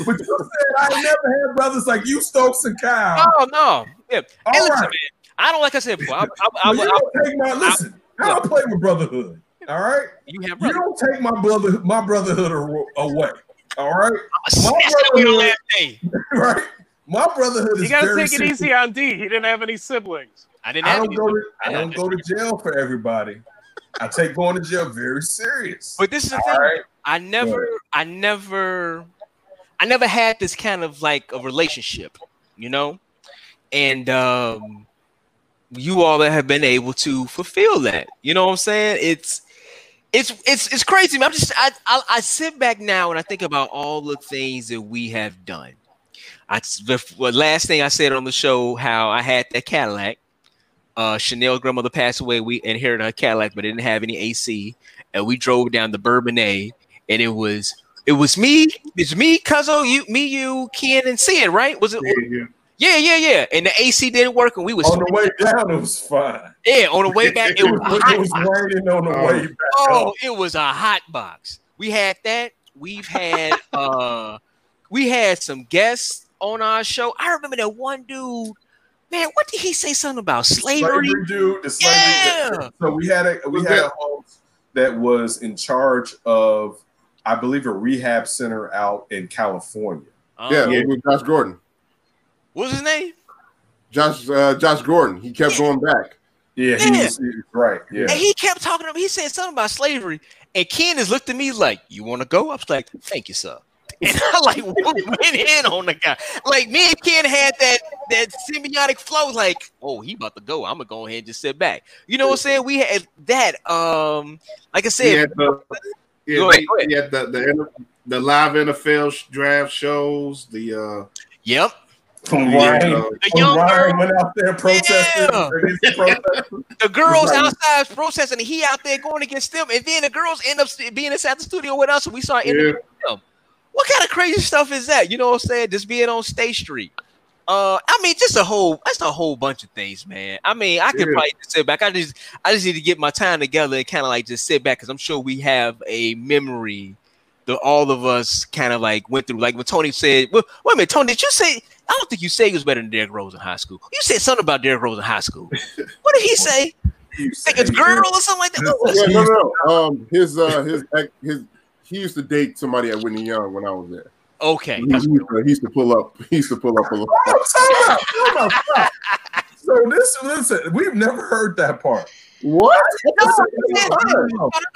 But you said I never had brothers like you, Stokes and Kyle. Oh no, yeah. All Hey, listen, right. man. I don't like I said before. I, I, I, you I, don't take my listen. I don't play with brotherhood. All right, you have you don't take my brother my brotherhood away. All right, I snatched it last day. *laughs* right. My brotherhood is You gotta take it serious. easy on D. He didn't have any siblings. I didn't I don't any. go to I I don't go to jail for everybody. I take going to jail very serious. But this is the All thing. right. I never, I never, I never had this kind of like a relationship, you know, and um, you all that have been able to fulfill that. You know what I'm saying? It's, it's, it's, it's crazy. I'm just, I, I, I sit back now and I think about all the things that we have done. I, the last thing I said on the show, how I had that Cadillac. Uh, Chanel's grandmother passed away. We inherited her Cadillac, but didn't have any AC, and we drove down the Bourbonnais and it was it was me, it's me, Cuzzo, you, me, you, Ken, and Sid, right? Was it? Yeah, yeah. Yeah, yeah, yeah. And the AC didn't work, and we was On the way down, it was fine. yeah on the way back. It *laughs* was a It was box. raining on the Oh. way back. Oh, it was a hot box. We had that. We've had *laughs* uh, we had some guests on our show. I remember that one dude. Man, what did he say? Something about slavery? slavery dude. The slavery. Yeah. So we had a we had a host that was in charge of, I believe, a rehab center out in California. Yeah, Um, it was Josh Gordon. What was his name? Josh uh, Josh Gordon. He kept going back. Yeah, he Yeah. was, he was right. Yeah. And he kept talking to me. He said something about slavery. And Ken has looked at me like, You want to go? I was like, Thank you, sir. *laughs* And I like went in on the guy. Like me and Ken had that that symbiotic flow, like, oh, he about to go. I'm gonna go ahead and just sit back. You know what I'm saying? We had that. Um, like I said, had the, yeah, Go ahead, go ahead. he the, the the live NFL draft shows. The uh, yep. When Yeah, Ryan, The young Ryan girl, went out there protesting Yeah. *laughs* the girls Right. outside protesting, and he out there going against them, and then the girls end up being inside the studio with us, and we saw yeah, interviewing them. What kind of crazy stuff is that? You know what I'm saying? Just being on State Street. Uh, I mean, just a whole that's a whole bunch of things, man. I mean, I could Yeah. probably sit back. I just I just need to get my time together and kind of like just sit back because I'm sure we have a memory that all of us kind of like went through. Like when Tony said, well, "Wait a minute, Tony, did you say?" I don't think you say he was better than Derrick Rose in high school. You said something about Derrick Rose in high school. What did he *laughs* say? You Like a girl or something like that? What was Yeah, it? no, no, no. Um, his uh, his his he used to date somebody at Whitney Young when I was there. Okay, He, he used to, he used to pull up. He used to pull up a lot. Time out, time out, stop. So this, listen, we've never heard that part. What?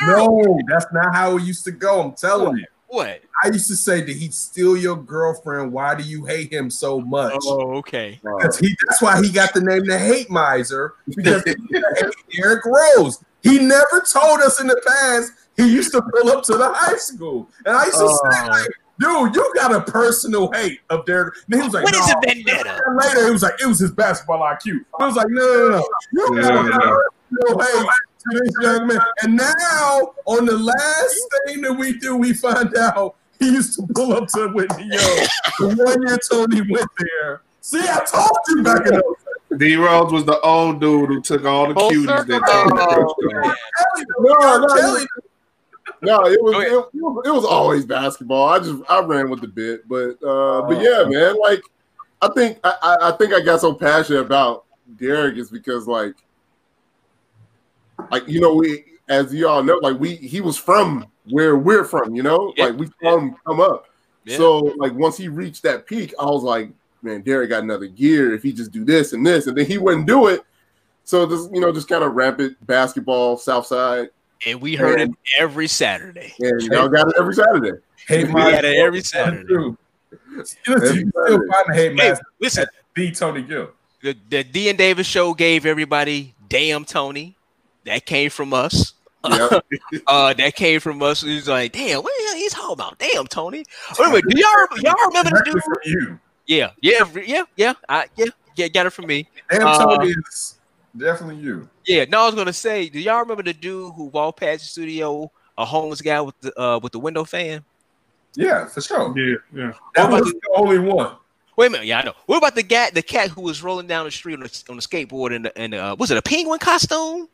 No, that's not how it used to go. I'm telling you. What? I used to say, did he steal your girlfriend? Why do you hate him so much? Oh, okay. Because he, that's why he got the name the Hate Miser because he hated *laughs* Derrick Rose. He never told us in the past he used to pull up to the high school, and I used to say, Oh. like, "Dude, you got a personal hate of Derek. And he was like, What is "No." a vendetta? And later, it was like it was his basketball IQ. I was like, "No, no, no, you got a Yeah, yeah. personal hate to this young man." And now, on the last thing that we do, we find out he used to pull up to Whitney Young. the one year Tony went there. See, I told you back in the D Rose was the old dude who took all the cuties circle. that Tony Oh. No, no, No, it was, Go it, was it was always basketball. I just I ran with the bit, but uh, but Oh. yeah, man. Like I think I, I I think I got so passionate about Derek is because like like you know we as you all know like we he was from where we're from, you know, Yeah. like we saw him come up. Yeah. So like once he reached that peak, I was like, man, Derek got another gear if he just do this and this, and then he wouldn't do it. So just you know, just kind of rampant basketball, South Side, And we heard it every Saturday. and y'all got it every Saturday. hate We my had it every Saturday. You can still find hate Hey, master. listen, Be Tony Gill. the, the D and Davis show gave everybody damn Tony. That came from us. Yeah. *laughs* Uh, that came from us. He was like, damn, what the hell he's talking about? Damn, Tony. Wait a minute, do y'all y'all remember the dude? from you. Yeah, yeah, yeah, yeah. I, yeah, yeah, got it from me. Damn, Uh, Tony is definitely you. Yeah, no, I was gonna say, do y'all remember the dude who walked past the studio, a homeless guy with the uh with the window fan? Yeah, for sure. Yeah, yeah. That What was the only one. Wait a minute, yeah, I know. What about the guy, the cat who was rolling down the street on the on the skateboard in the and uh, was it a penguin costume?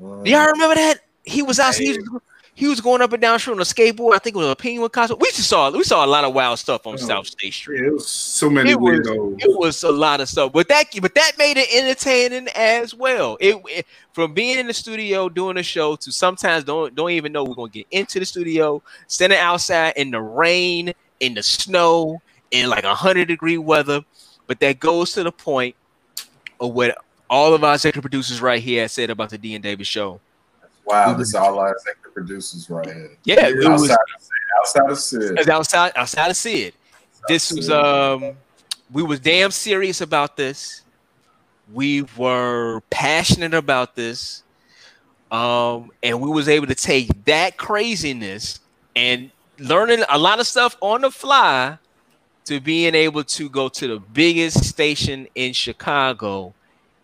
Do y'all remember that? He was out. He was, he was going up and down the street on a skateboard. I think it was a penguin costume. We just saw we saw a lot of wild stuff on Oh. South State Street. Yeah, it was so many It was, weirdos. it was a lot of stuff, but that but that made it entertaining as well. It, it- from being in the studio doing a show to sometimes don't don't even know we're gonna get into the studio, standing outside in the rain, in the snow, in like a hundred degree weather. But that goes to the point of what all of our executive producers right here said about the D and Davis show. Wow, this is all our executive producers right here. Yeah, it was outside, of Sid, outside of Sid. Outside outside of Sid. This was um we was damn serious about this. We were passionate about this. Um and we was able to take that craziness and learning a lot of stuff on the fly to being able to go to the biggest station in Chicago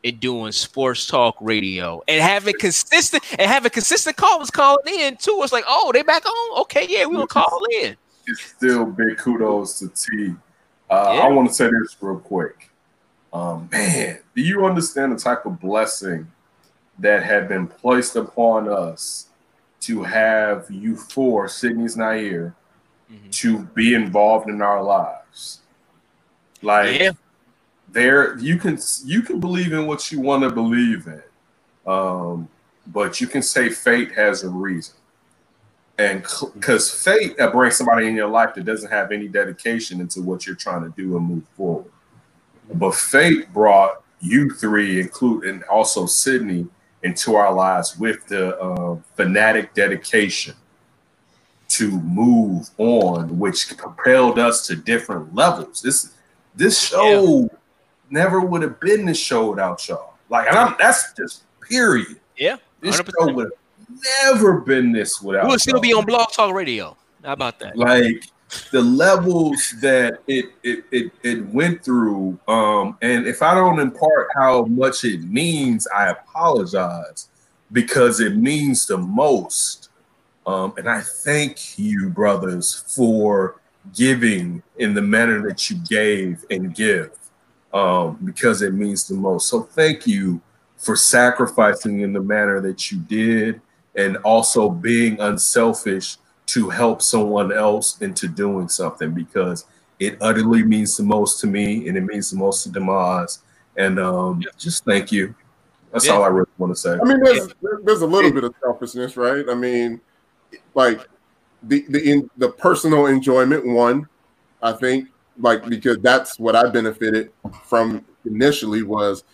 and doing sports talk radio and having consistent and having consistent callers calling in too. It's like, oh, they back on. Okay, yeah, we gonna call in. It's still big kudos to T. Uh, Yeah. I want to say this real quick. Um, man, do you understand the type of blessing that had been placed upon us to have you four, Sydney's not here, Mhm. to be involved in our lives? Like, Yeah. There you can you can believe in what you want to believe in um but you can say fate has a reason. And because fate uh, brings somebody in your life that doesn't have any dedication into what you're trying to do and move forward. But fate brought you three including also sydney into our lives with the uh, fanatic dedication to move on which propelled us to different levels. This this show never would have been this show without y'all. Like, and I'm, that's just period. Yeah. This 100%. show would have never been this without. We'll still be on Blog Talk Radio. How about that? like the levels that it it it, it went through. Um, and if I don't impart how much it means, I apologize because it means the most. Um, and I thank you, brothers, for giving in the manner that you gave and give um, because it means the most. So thank you for sacrificing in the manner that you did and also being unselfish to help someone else into doing something because it utterly means the most to me and it means the most to Demas. And um, just thank you. That's Yeah. all I really want to say. I mean, there's there's a little bit of selfishness, right? I mean, like the the in the personal enjoyment one, I think, like because that's what I benefited from initially was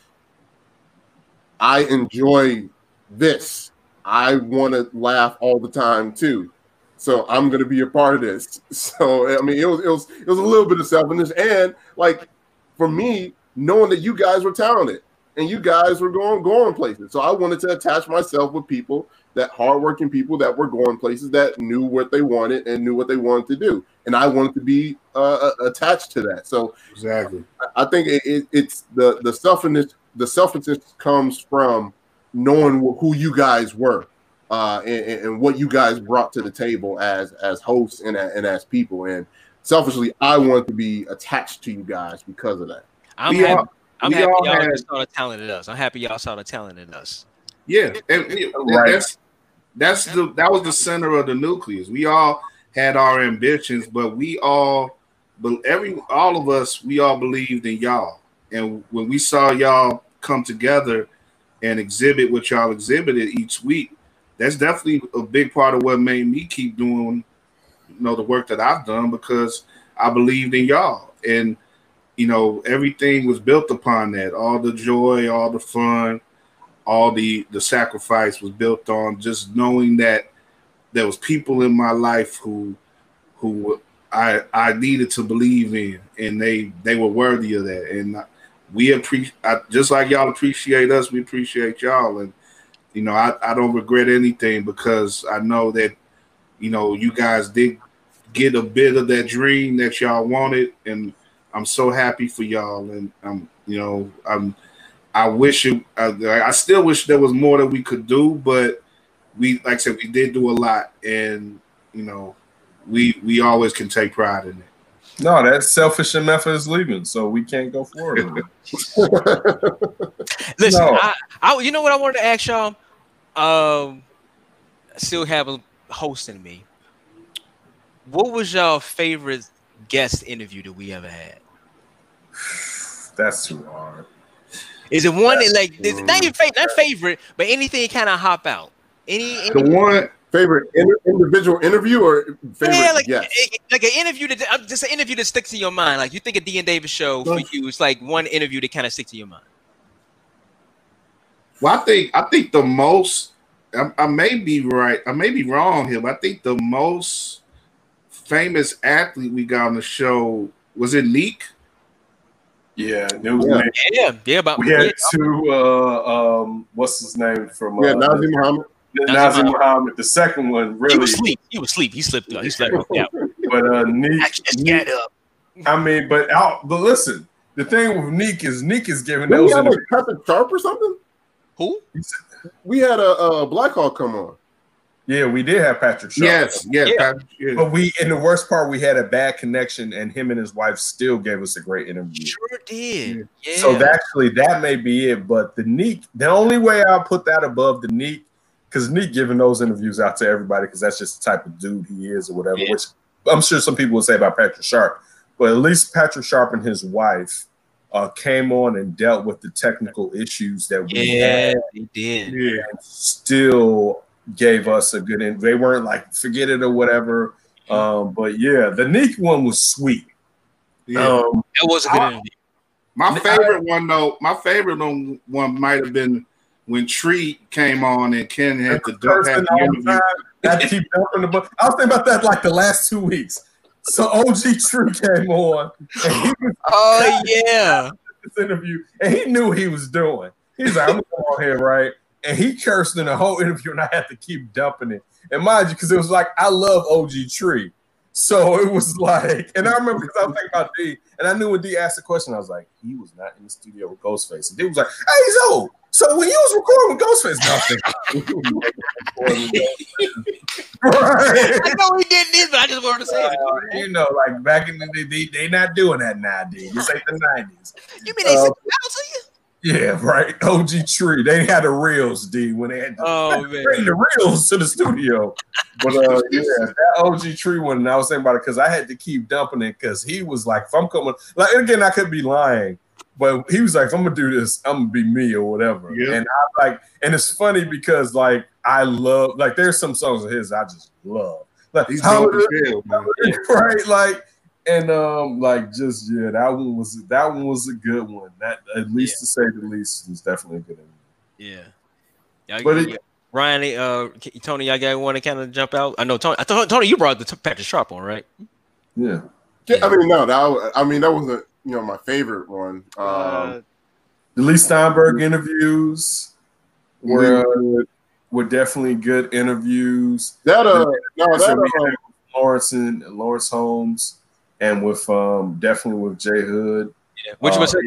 I enjoy this. I want to laugh all the time too. So I'm gonna be a part of this. *laughs* So I mean, it was it was it was a little bit of selfishness, and like for me, knowing that you guys were talented and you guys were going going places. So I wanted to attach myself with people that hardworking people that were going places that knew what they wanted and knew what they wanted to do, and I wanted to be uh, attached to that. So Exactly. I think it, it, it's the the selfishness. The selfishness comes from knowing who you guys were uh, and, and what you guys brought to the table as as hosts and, and as people. And selfishly, I want to be attached to you guys because of that. I'm We happy. all- I'm happy y'all had- saw the talent in us. I'm happy y'all saw the talent in us. Yeah, and, and Right. that's that's the that was the center of the nucleus. We all had our ambitions, but we all, but every all of us, we all believed in y'all. And when we saw y'all come together and exhibit what y'all exhibited each week, that's definitely a big part of what made me keep doing, you know, the work that I've done because I believed in y'all. And you know, everything was built upon that. All the joy, all the fun, all the the sacrifice was built on just knowing that there was people in my life who who I I needed to believe in, and they they were worthy of that. And we appreciate just like y'all appreciate us, we appreciate y'all. And you know, I I don't regret anything because I know that you know you guys did get a bit of that dream that y'all wanted, and I'm so happy for y'all. And I'm you know, I'm I wish it. I, I still wish there was more that we could do, but we, like I said, we did do a lot, and you know, we we always can take pride in it. No, that's selfish MF is leaving, so we can't go forward. Listen, No. I, I, you know what I wanted to ask y'all. Um, I still have a host in me. What was y'all favorite guest interview that we ever had? That's too hard. Is it one that like not your favorite, not favorite, but anything kind of hop out? Any, any The one, Favorite inter- individual interview or favorite yeah, like guest? eh, like an interview that uh, just an interview that sticks in your mind. Like you think a D and Davis show for you, it's like one interview that kind of sticks in your mind. well, I think I think the most. I, I may be right. I may be wrong here, but I think the most famous athlete we got on the show was it Neek. Yeah, it was Yeah. Yeah, yeah, about We had yeah. two. Uh, um, what's his name from? Uh, yeah, Nazr Mohammed. Nazr Mohammed. The second one really. He was asleep. He was asleep. He slipped through. He slept yeah. but uh, Neek. I just get up. I mean, but out. But listen, the thing with Neek is Neek is giving Did we those. have interviews. a Patrick Sharp or something? Who? We had a, a Blackhawk come on. Yeah, we did have Patrick Sharp. Yes, yeah, Yeah. Pat- yeah. But we, in the worst part, we had a bad connection, and him and his wife still gave us a great interview. Sure did. Yeah. So that actually that may be it. But the Neek, the only way I'll put that above the Neek, because Nick giving those interviews out to everybody, because that's just the type of dude he is or whatever. Yeah. Which I'm sure some people would say about Patrick Sharp, but at least Patrick Sharp and his wife uh, came on and dealt with the technical issues that we yeah, had, he did. yeah. and still gave us a good. In- they weren't like forget it or whatever. Um, but yeah, the Nick one was sweet. yeah. Um, That was a good I- interview. My favorite one though, my favorite one, one might have been when Tree came on and Ken had to dump had the all interview. time. Keep dumping the book. I was thinking about that like the last two weeks. So OG Tree came on and he was *laughs* Oh yeah. this interview and he knew what he was doing. He's like, I'm gonna come on here, right? And he cursed in the whole interview, and I had to keep dumping it. And mind you, because it was like I love OG Tree. So it was *laughs* like, and I remember because I was thinking about D, and I knew when D asked the question, I was like, he was not in the studio with Ghostface. And D was like, hey, so, so when you was recording with Ghostface, nothing. *laughs* right. *laughs* I know he did this, but I just want hard to say. Uh, you know, like back in the day, they, they not doing that nowadays. This ain't the nineties. You mean they Uh, sent the to you? Yeah, right. OG Tree. They had the reels, D, when they had to Oh bring the reels to the studio. But uh, *laughs* yeah, that OG Tree one, and I was thinking about it because I had to keep dumping it because he was like, if I'm coming, like again, I could be lying, but he was like, I'm gonna do this, I'm gonna be me or whatever. Yeah. And I like, and it's funny because like I love, like, there's some songs of his I just love, like He's how dope as hell, man. *laughs* right, like. And um, like just yeah, that one was that one was a good one. That at least to say the least was definitely a good one. Yeah. Y'all- But it- yeah. Ryan, uh, Tony, y'all got one to kind of jump out. I know Tony. I thought Tony, you brought the Patrick Sharp on, right? Yeah. Yeah, I mean, no, that I mean, that wasn't you know my favorite one. Um, Uh, The Leigh Steinberg interviews were were definitely good interviews. that uh, no, So that we uh, had Lawrence and Lawrence Holmes, and with um definitely with Jay Hood, Yeah. Which uh, was it?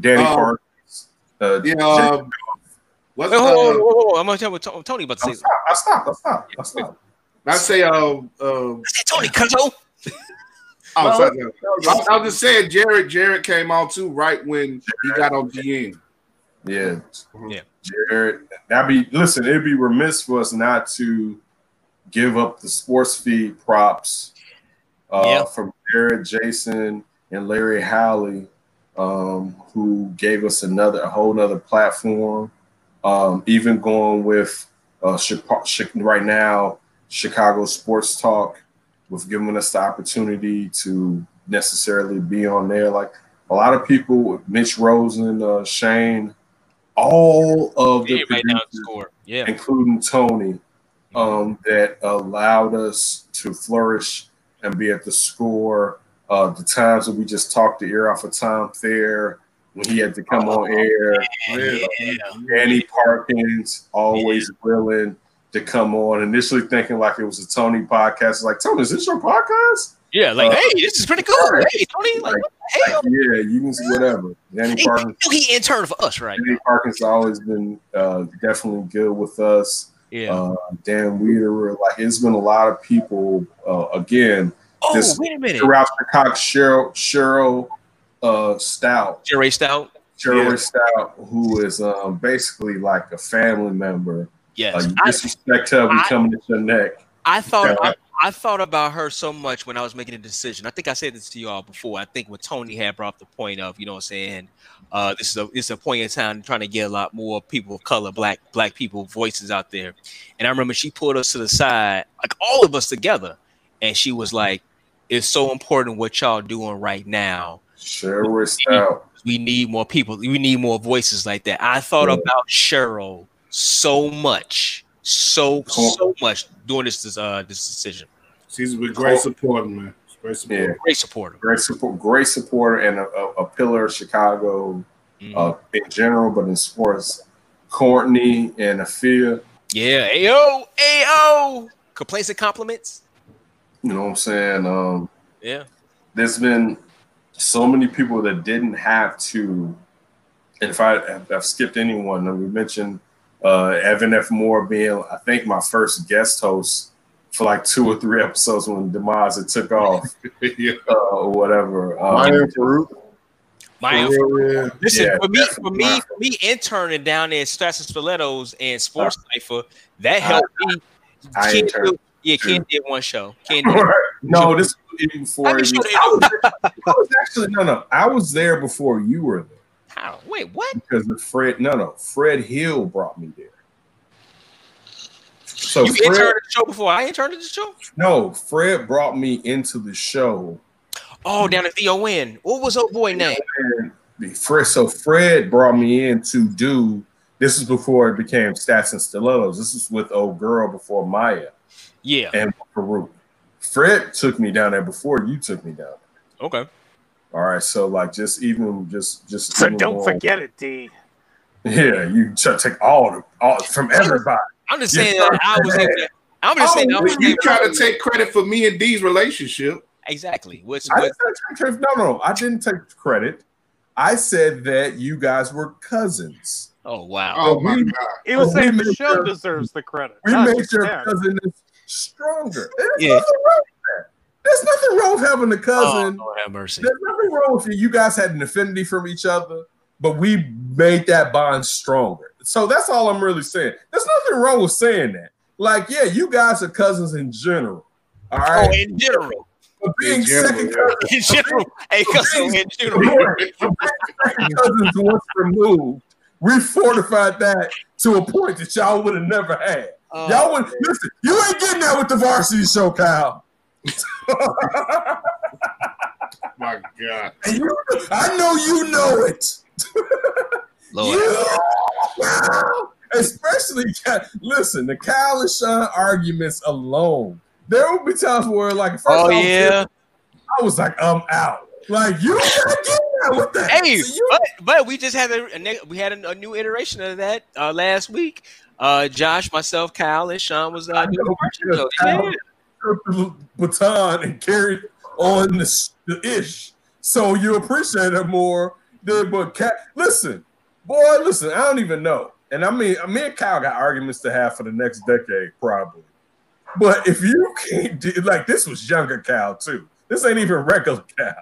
Danny Um, Parkins. Uh, Yeah. Jay- Um, what's Wait, hold uh, hold on, hold. I'm gonna tell what Tony about to I say. stopped. I stopped. I stopped. I stopped. I say uh, uh I said Tony, cuzzo. *laughs* oh, sorry, sorry. I, I was just saying Jared Jared came on too right when he got on GM. Yeah. Yeah. Jared, that'd be listen, it'd be remiss for us not to give up the sports feed props uh Yeah. from Jared, Jason, and Larry Howley, um, who gave us another a whole nother platform. Um, even going with uh Chicago, right now, Chicago Sports Talk, with giving us the opportunity to necessarily be on there. Like a lot of people, Mitch Rosen, uh, Shane, all of the Everybody down the producers, score. Yeah. including Tony, um, that allowed us to flourish and be at the score. Uh, the times that we just talked the ear off of Tom Fair when he had to come on air. Yeah. Danny Parkins always willing to come on. Initially thinking like it was a Tony podcast. Like Tony, is this your podcast? Yeah. Like, Uh, hey, this is pretty cool. Hey, Tony. Like, Like, hell? Like, yeah, you can see whatever. Danny Hey, Parkins. he interned for us, right? Danny Parkins has always been uh, definitely good with us. Yeah. Uh, Dan Weeder, like it's been a lot of people. Uh, again, oh, this- wait a minute. throughout Chicago, Cheryl, Cheryl uh, Stout, Jerry Stout. Cheryl Yeah. Stout, who is um, basically like a family member. Yes. Uh, you I, disrespect her, we coming at your neck. I thought I, I thought about her so much when I was making a decision. I think I said this to y'all before. I think when Tony had brought up the point of, you know what I'm saying, uh, this is a this is a point in time trying to get a lot more people of color, black black people voices out there. And I remember she pulled us to the side, like all of us together, and she was like, It's so important what y'all doing right now. Cheryl Stout. We need more people, we need more voices like that. I thought Yeah. about Cheryl so much, so so much during this uh this decision. She's been great supporting, man. Great support. Yeah. Great supporter. Great support, great supporter, and a, a, a pillar of Chicago Mhm. uh, in general, but in sports. Courtney and Afia, yeah, ayo, ayo. Complaints and compliments. you know what I'm saying? Um, Yeah. there's been so many people that didn't have to. And if I I've skipped anyone, and we mentioned uh, Evan F. Moore being, I think, my first guest host for like two or three episodes when Demise it took off yeah. *laughs* uh, or whatever. Um, Maya Farouk. My For real, yeah. listen Yeah, for me, for definitely. me, for me, interning down there at Stats and Stilettos and Sports Cipher, that helped me. I Ken interned, did- yeah, too. Ken did one show. Ken *laughs* did. no, this was even before. I it was- I, was I was actually no, no. I was there before you were there How? Wait, what? because of Fred. No, no. Fred Hill brought me there. So You Fred, interned the show before I interned the show? no, Fred brought me into the show. Oh, down at VON. What was old boy name? Fred, so Fred brought me in to do. This is before it became Stats and Stilettos. This is with old girl before Maya Yeah. and Farouk. Fred took me down there before you took me down. there. Okay. All right, so like just even just just so don't more- forget it, D. Yeah, you try to take all the all from everybody. I'm just saying that I was in there. I'm just oh, saying I was Oh, you try to take credit for me and D's relationship. Exactly. Which, I didn't take credit. No, no, I didn't take credit. I said that you guys were cousins. oh wow. Oh, oh my god. He was Oh, saying the show your- deserves the credit. We not made just your Darren. cousin stronger. There's Yeah. Nothing wrong with having a cousin. Oh, Lord have mercy. There's nothing wrong with you. You guys had an affinity from each other, but we made that bond stronger. So that's all I'm really saying. There's nothing wrong with saying that. Like, yeah, you guys are cousins in general. All right. Oh, in general. But being In general, second yeah. cousins, In general. Hey, cousin, in general. second cousins once removed, we fortified that to a point that y'all would have never had. Uh, Y'all would listen. You ain't getting that with the varsity show, Kyle. *laughs* My God. And you- I know you know it. *laughs* Lord. Yeah. Especially, listen, the Kyle and Sean arguments alone. There will be times where, like, first Oh, I was, yeah. I was like, I'm out. Like, you not getting that with that. Hey, So you- but, but we just had a, a we had a, a new iteration of that uh, last week. Uh, Josh, myself, Kyle, and Sean was uh, doing know, the show. Kyle Yeah. The baton and carried on the, the ish. So you appreciate it more than but Cat. Listen, boy, listen. I don't even know. And I mean, me and Kyle got arguments to have for the next decade, probably. But if you can't do like this was younger Cal too. This ain't even regular Cal.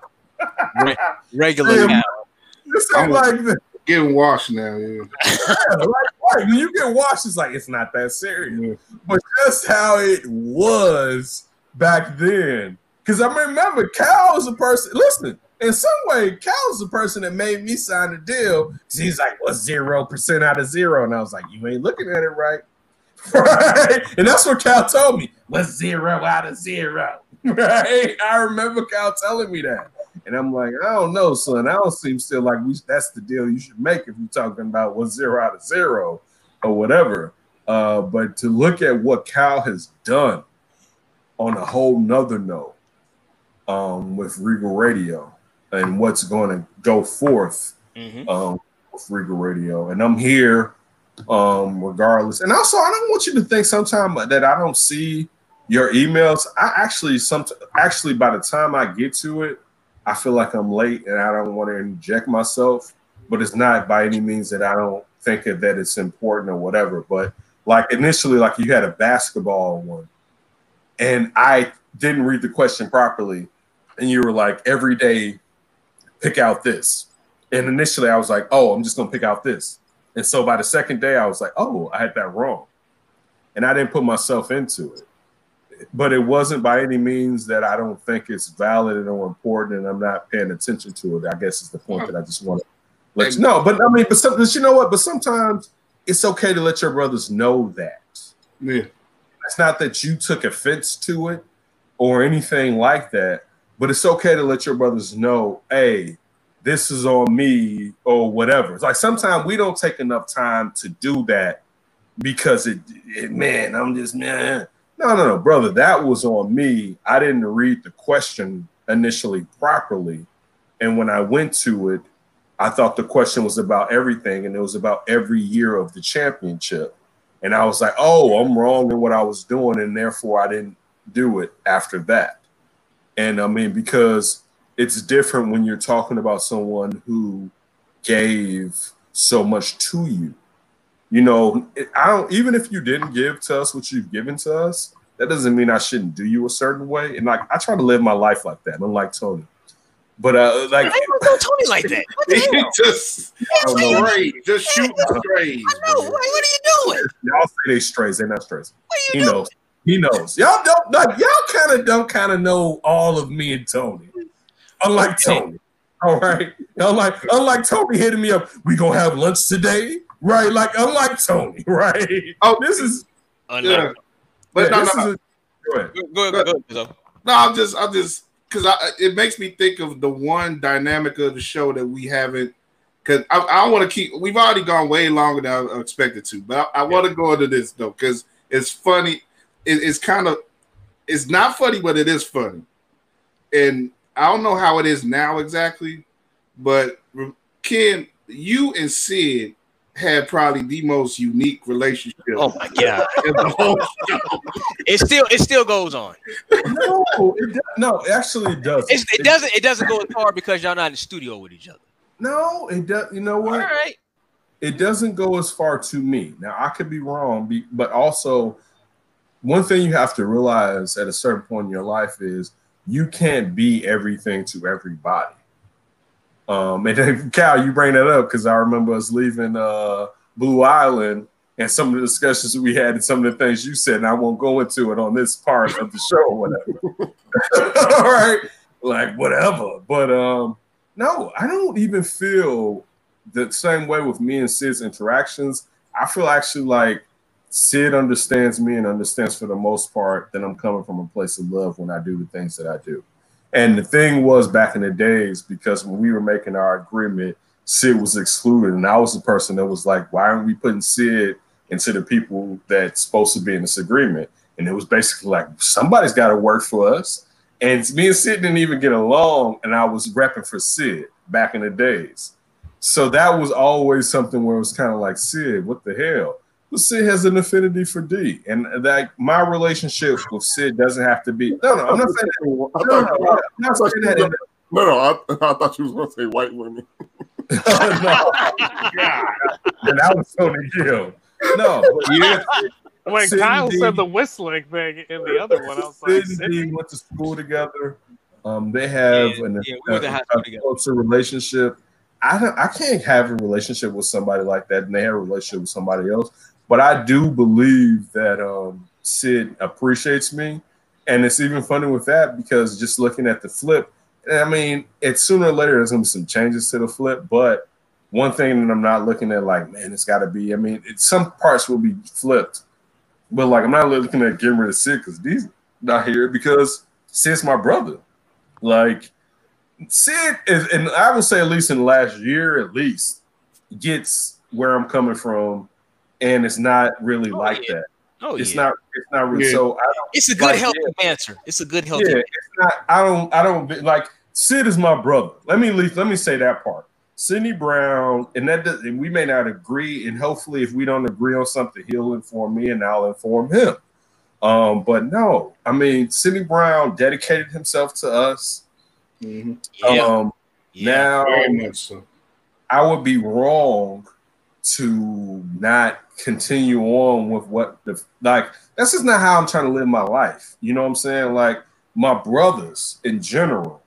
Regular *laughs* Yeah. Kyle. This ain't I'm- like the, Getting washed now. Yeah. *laughs* like, when you get washed, it's like it's not that serious. Yeah. but just how it was back then. Because I remember Cal was a person. Listen, in some way, Cal was the person that made me sign a deal. he's like, "What's zero percent out of zero? And I was like, "You ain't looking at it right." *laughs* Right, and that's what Cal told me. What's zero out of zero? *laughs* Right, I remember Cal telling me that, and I'm like, I don't know, son. I don't seem still like we. That's the deal you should make if you're talking about what's zero out of zero or whatever. Uh, but to look at what Cal has done on a whole nother note um, with Regal Radio and what's going to go forth Mhm. um, with Regal Radio. And I'm here um, regardless. And also, I don't want you to think sometime that I don't see your emails. I actually, some actually, by the time I get to it, I feel like I'm late and I don't want to inject myself. But it's not by any means that I don't think that it's important or whatever. But like initially, like you had a basketball one, and I didn't read the question properly, and you were like, every day, pick out this. And initially, I was like, oh, I'm just gonna pick out this. And so by the second day, I was like, oh, I had that wrong, and I didn't put myself into it. But it wasn't by any means that I don't think it's valid or important, and I'm not paying attention to it. I guess is the point that I just want to let you know. But I mean, but, some, but you know what? But sometimes it's okay to let your brothers know that. Yeah. It's not that you took offense to it or anything like that, but it's okay to let your brothers know, hey, this is on me or whatever. It's like sometimes we don't take enough time to do that because it, it man, I'm just man. No, no, no, brother, that was on me. I didn't read the question initially properly. And when I went to it, I thought the question was about everything and it was about every year of the championship. And I was like, oh, I'm wrong in what I was doing, and therefore I didn't do it after that. And I mean, because it's different when you're talking about someone who gave so much to you. You know, I don't even if you didn't give to us what you've given to us, that doesn't mean I shouldn't do you a certain way. And like I try to live my life like that, unlike Tony. But uh like I don't know Tony like that. What the *laughs* hell? just don't straight, just shooting strays. I know. Like, what are you doing? y'all say they strays, they're not strays. What are He doing? knows. He knows. Y'all don't like y'all kind of don't kind of know all of me and Tony. Unlike Okay. Tony. All right. Unlike unlike Tony hitting me up, we gonna have lunch today. Right? Like unlike Tony, *laughs* right? Oh, This is Unlike- Yeah. But yeah, no, this no, no. is a- go ahead. Go, go, go, go, go. No, I'm just, I'm just, because I, it makes me think of the one dynamic of the show that we haven't. Because I, I want to keep. We've already gone way longer than I expected to, but I, I want to go into this though because it's funny. It, it's kind of, it's not funny, but it is funny. And I don't know how it is now exactly, but Ken, you and Sid had probably the most unique relationship Oh my god! *laughs* in the whole show. It still it still goes on. No, it no, actually it does. It's, it doesn't it doesn't go as far because y'all not in the studio with each other. No, it does. You know what? right. it doesn't go as far to me. Now I could be wrong, but also one thing you have to realize at a certain point in your life is you can't be everything to everybody. Um, and then *laughs* Cal, you bring that up because I remember us leaving uh, Blue Island and some of the discussions we had and some of the things you said, and I won't go into it on this part of the show or whatever. *laughs* *laughs* All right, like whatever. But um, no, I don't even feel the same way with me and Sid's interactions. I feel actually like Sid understands me and understands for the most part that I'm coming from a place of love when I do the things that I do. And the thing was back in the days, because when we were making our agreement, Sid was excluded. And I was the person that was like, why aren't we putting Sid into the people that's supposed to be in this agreement? And it was basically like, somebody's got to work for us. And me and Sid didn't even get along. And I was repping for Sid back in the days. So that was always something where it was kind of like, Sid, what the hell? But Sid has an affinity for D, and that my relationship with Sid doesn't have to be. No, no, I'm not saying that. No, no, I'm not saying that. In, No, no, I, I thought you was going to say white women. no, *laughs* God, *laughs* and that was Tony Gill. No, but yeah, When Sid Kyle D- said the whistling thing in the other one, I was like, Sid and D went to school together. Um, they have Yeah, an, yeah, we went to a- high together. closer relationship. I don't, I can't have a relationship with somebody like that, and they have a relationship with somebody else. But I do believe that um, Sid appreciates me, and it's even funny with that because just looking at the flip, I mean, it's sooner or later there's gonna be some changes to the flip. But one thing that I'm not looking at, like, man, it's got to be. I mean, it, some parts will be flipped, but like, I'm not looking at getting rid of Sid because these not here because Sid's my brother. Like, Sid is, and I would say at least in the last year, at least gets where I'm coming from, and it's not really Oh, like yeah. that. Oh, It's yeah. not. It's not really. Yeah. So I don't. It's a good like, healthy answer. It's a good healthy. Yeah, it's not. I don't. I don't like. Sid is my brother. Let me leave. Let me say that part. Sidney Brown, and that does, and we may not agree, and hopefully, if we don't agree on something, he'll inform me, and I'll inform him. Um, but no, I mean, Sidney Brown dedicated himself to us. Mhm. Yeah. Um, yeah. now Very much so. I would be wrong to not continue on with what the like. That's just not how I'm trying to live my life. You know what I'm saying? Like my brothers in general.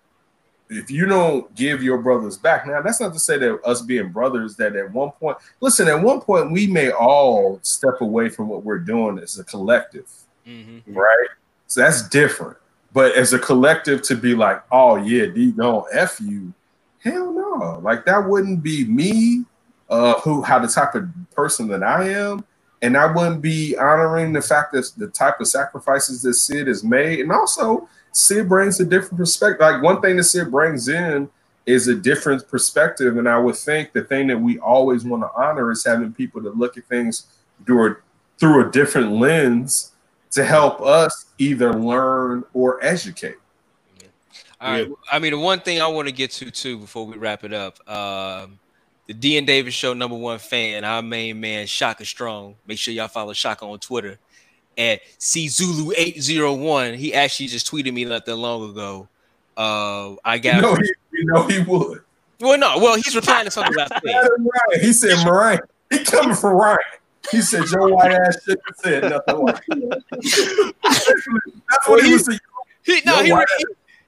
If you don't give your brothers back, now that's not to say that us being brothers that at one point, listen, at one point we may all step away from what we're doing as a collective Mhm. right? So that's different. But as a collective to be like, oh yeah, D don't F you, hell no. Like that wouldn't be me, uh, who how the type of person that I am. And I wouldn't be honoring the fact that the type of sacrifices that Sid has made. And also Sid brings a different perspective. Like one thing that Sid brings in is a different perspective. And I would think the thing that we always want to honor is having people to look at things through a, through a different lens to help us either learn or educate. All right. I mean, the one thing I want to get to too before we wrap it up, um, the D and Davis Show number one fan, our main man Shaka Strong. Make sure y'all follow Shaka on Twitter at czulu801. He actually just tweeted me not that long ago. Uh, I You got know, he, you know he would. well, no, well, he's replying to something *laughs* I said. He said, Mariah, he coming for Ryan. He said, your white ass shouldn't have said nothing like *laughs* that. That's what he was saying. He no, he,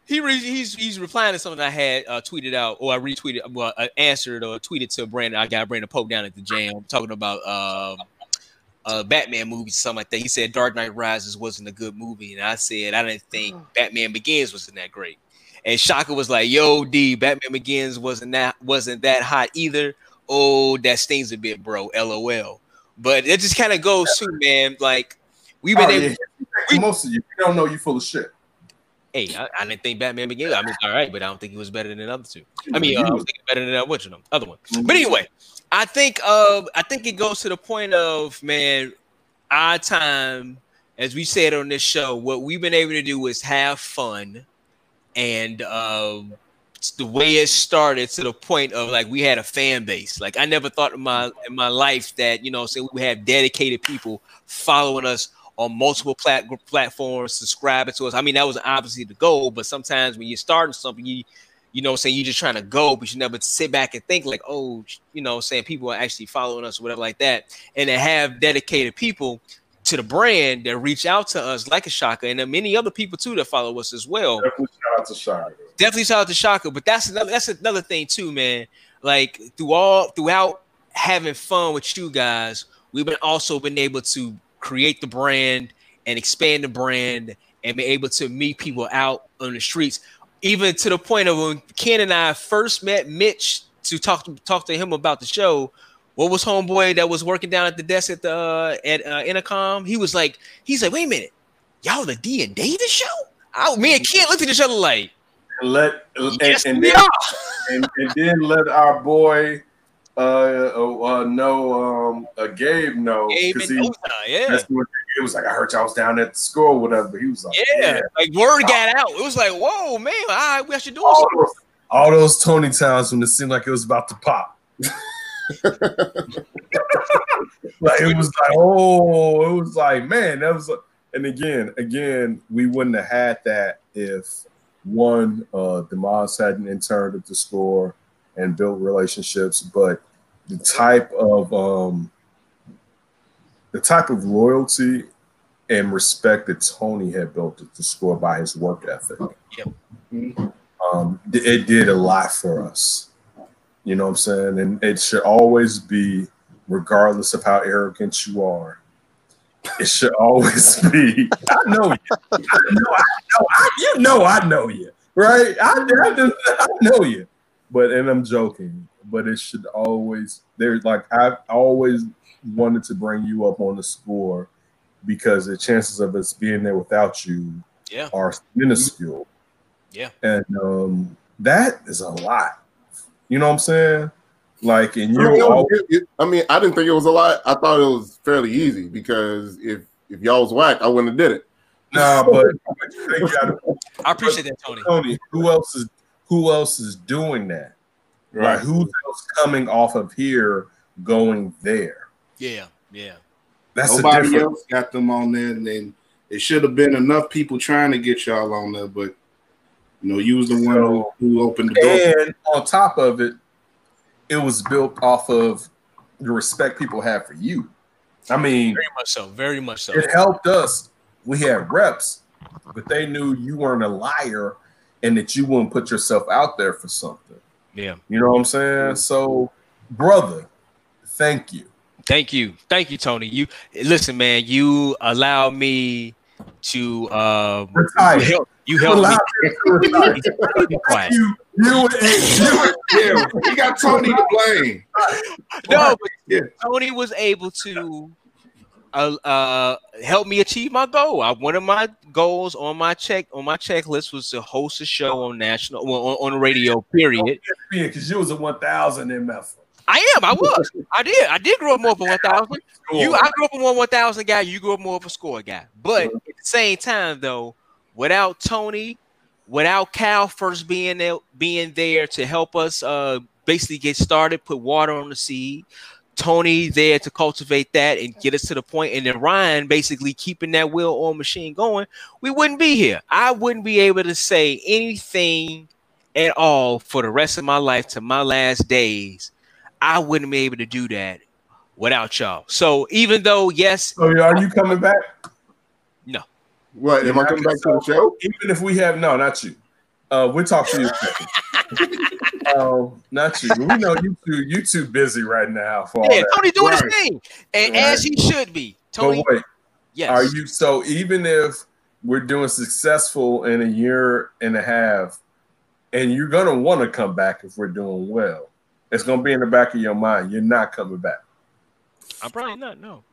he, he re- he's he's replying to something I had uh, tweeted out or I retweeted, well, I answered or tweeted to Brandon. I got Brandon Pope down at the jam talking about um, uh, Batman movies, something like that. He said Dark Knight Rises wasn't a good movie, and I said I didn't think Batman Begins wasn't that great. And Shaka was like, "Yo, D, Batman Begins wasn't that wasn't that hot either. Oh, that stings a bit, bro. LOL." But it just kind of goes to man, like we've been Oh, able. yeah. Most of you, you don't know you full of shit. Hey, I, I didn't think Batman Begins. I mean, all right, but I don't think he was better than the other two. I mean, uh, I was- thinking better than that. What's the other one? But anyway, I think uh, I think it goes to the point of man, our time, as we said on this show, what we've been able to do is have fun, and um, the way it started to the point of like we had a fan base. Like I never thought in my in my life that you know, say we have dedicated people following us on multiple plat- platforms, subscribing to us. I mean, that was obviously the goal, but sometimes when you're starting something, you you know, saying you're just trying to go, but you never sit back and think like, oh, you know, saying people are actually following us or whatever like that. And to have dedicated people to the brand that reach out to us like a Shaka and many other people too that follow us as well. Definitely shout out to Shaka. Definitely shout out to Shaka, but that's another that's another thing too, man. Like through all throughout having fun with you guys, we've been also been able to create the brand and expand the brand and be able to meet people out on the streets, even to the point of when Ken and I first met Mitch to talk to talk to him about the show. What was homeboy that was working down at the desk at the uh, at uh, Entercom? He was like, he's like, wait a minute, y'all the D and Davis show? I, me and Ken looked at each other like, let yes, and, and then and, and then let our boy uh, uh, uh know um uh, Gabe no, Gabe he Ozai, yeah. it was like. I heard y'all was down at the school, or whatever. He was like, Yeah, like word got out. It was like, whoa, man, all right, we actually doing All something. those, all those Tony times when it seemed like it was about to pop. *laughs* like it was like, oh, it was like, man, that was. And again, again, we wouldn't have had that if one, uh, Demas hadn't interned at the score and built relationships, but the type of um, the type of loyalty and respect that Tony had built at the score by his work ethic. Um, it did a lot for us. You know what I'm saying? And it should always be, regardless of how arrogant you are, it should always *laughs* be. I know you. I know. I know. I, you know. I know you. Right? I, I, I know you. But and I'm joking. But it should always. There's like I've always wanted to bring you up on the score because the chances of us being there without you Yeah, are minuscule. Yeah. And um, that is a lot. You know what I'm saying? Like, and I mean, you it was- it- it- I mean, I didn't think it was a lot. I thought it was fairly easy because if if y'all was whack, I wouldn't have did it. nah, but you gotta- I appreciate that, Tony. Tony, who else is who else is doing that? Right? Who else coming off of here going there? Yeah, yeah. That's a Nobody different. else got them on there, and then it should have been enough people trying to get y'all on there, but you know, you was the one who, who opened the door. And on top of it, it was built off of the respect people have for you. I mean, Very much so. Very much so. it helped us. We had reps, but they knew you weren't a liar and that you wouldn't put yourself out there for something. Yeah. You know what I'm saying? So, brother, thank you. Thank you. Thank you, Tony. You listen, man, you allow me to um Retire. you help you help me me to *laughs* retire. be quiet. You, you, you, Yeah, we got Tony to blame. No, but Yeah. Tony was able to uh, uh help me achieve my goal. I, one of my goals on my check on my checklist was to host a show on national well, on, on the radio. Period. because you was a 1,000 in Memphis. I am. I was. I did. I did grow up more of a one thousand. You, I grew up a more one thousand guy. You grew up more of a score guy. But at the same time, though, without Tony, without Cal first being there, being there to help us, uh, basically get started, put water on the seed. Tony there to cultivate that and get us to the point, and then Ryan basically keeping that wheel on machine going. We wouldn't be here. I wouldn't be able to say anything at all for the rest of my life to my last days. I wouldn't be able to do that without y'all. So even though, yes, So, are you coming back? No. What? Am I coming back to the show? Even if we have, no, not you. Uh, we'll talk to you. *laughs* um, *laughs* not you. We know you two. You too busy right now for yeah. Tony doing Right. his thing, and Right. as he should be. Tony, But wait, yes, are you so? Even if we're doing successful in a year and a half, and you're gonna want to come back if we're doing well, it's gonna be in the back of your mind. You're not coming back. I'm probably not. No,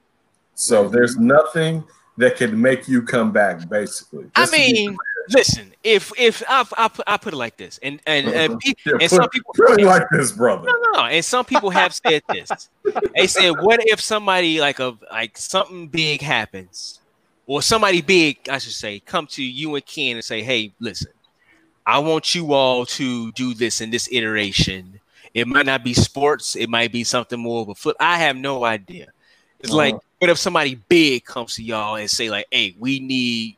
So there's nothing that can make you come back. Basically, I mean, listen. If if I I put, I put it like this, and and and, *laughs* clear. and some people it like this, brother. No, no, no. And some people have said this. *laughs* They said, "What if somebody like a like something big happens, or somebody big, I should say, come to you and Ken and say, hey, listen, I want you all to do this in this iteration. It might not be sports. It might be something more of a foot. I have no idea. It's Uh-huh. like, what if somebody big comes to y'all and say like, hey, we need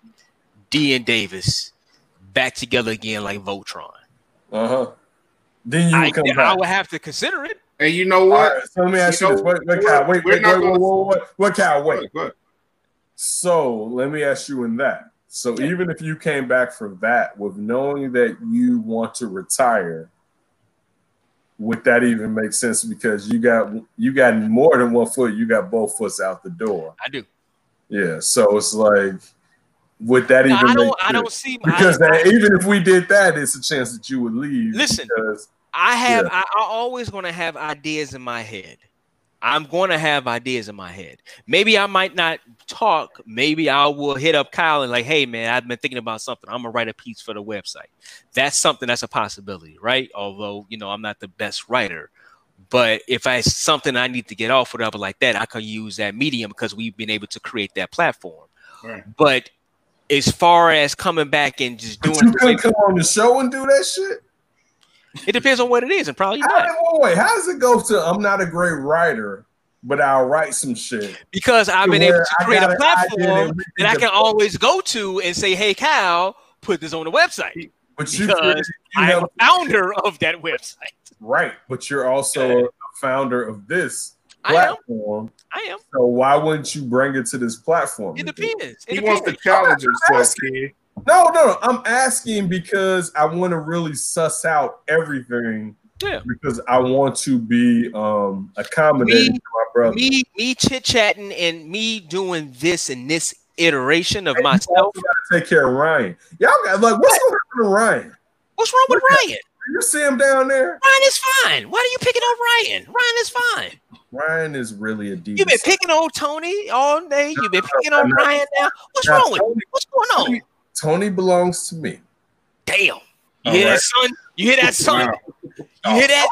D and Davis back together again like Voltron. Uh huh. Then you I, would come I would have to consider it. And you know what? right, so let me ask You you, know, this: What, what, we're- wait, wait, wait, wait, wait, wait, what, Cal, wait? So let me ask you in that. So even if you came back from that with knowing that you want to retire, would that even make sense? Because you got you got more than one foot, you got both foots out the door. I do. Yeah. So it's like, would that No, even? I don't. make I don't see because I, that, even if we did that, it's a chance that you would leave. Listen. because I have. Yeah. I, I'm always going to have ideas in my head. I'm going to have ideas in my head. Maybe I might not talk. Maybe I will hit up Kyle and like, hey man, I've been thinking about something. I'm gonna write a piece for the website. That's something that's a possibility, right? Although you know I'm not the best writer, but if I something I need to get off whatever like that, I can use that medium because we've been able to create that platform. Right. But as far as coming back and just but doing, you couldn't come on the show and do that shit. it depends on what it is, and probably How, not. wait, wait, how does it go to? I'm not a great writer, but I'll write some shit. because I've been able to create a platform that I can always go to and say, "Hey, Cal, put this on the website." But you, Because you I am a founder of that website. right, but you're also a founder of this I am. platform. I am. So why wouldn't you bring it to this platform? It to do it? depends. It He wants to challenge himself, kid. No, no, no. I'm asking because I want to really suss out everything Yeah. because I want to be um accommodating Me- to my brother. Me, me chit chatting and me doing this and this iteration of And you myself. take care of Ryan. Y'all got like what's going on with Ryan? What's wrong with Ryan? You see him down there? Ryan is fine. Why are you picking on Ryan? Ryan is fine. Ryan is really a diva. You've been picking on Tony all day. You've been picking on no. *laughs* Ryan now. What's Now, wrong with you? Tony- What's going on? Tony- Tony belongs to me. Damn. You All hear right. that, son? You hear that, son? You hear that?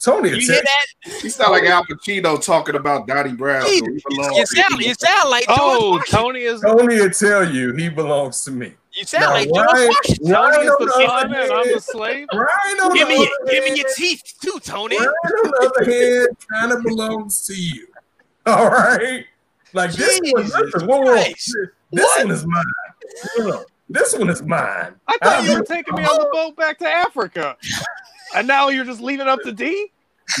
Tony, You hear that? He sound like Al Pacino talking about Dottie Brown. He- so he belongs You to sound, you. you sound like George Oh, Tony is Tony will tell you he belongs to me. You sound Now, like George Ryan- Washington. Ryan Tony is on the the I'm a slave. Ryan on Give me, your, give me your teeth too, Tony. Ryan, on the other hand, kind of belongs to you. All right, like this one. Jesus Listen, whoa, whoa, this What? one is mine. No, no, this one is mine. I thought you I'm- were taking me on the boat back to Africa, and now you're just leaving up to D.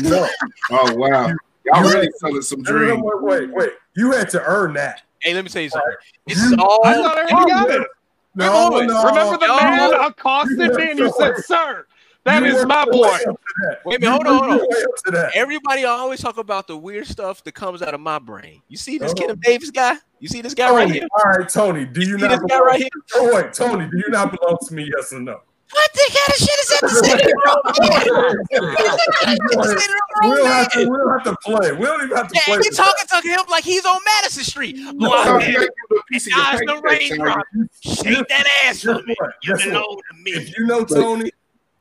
No, Oh wow, y'all really selling some no, no, dreams. wait, wait, wait. You had to earn that. Hey, let me tell you something. This is all. I thought I already got it. No, Wait, no. Remember the no. man accosted me and you said, "Sir, that You is my your boy." way up. Wait a minute, hold on, hold your way up to that. Everybody always talk about the weird stuff that comes out of my brain. You see this. Kenneth Davis guy? You see this guy right here? all right, Tony. Do you You see not this guy belong? right here? Oh wait, Tony. Do you not belong to me? Yes or no? What the kind of shit is that to to the wrong man? What the kind of shit is that to say to the We wrong don't have to. We don't have to play. We don't even have to play. Yeah, he this. talking to him like he's on Madison Street. No, Block you him. gotta give him a piece of your Dodge the raindrop. Shake that ass for me. You Guess what? belong to me. If you know Tony,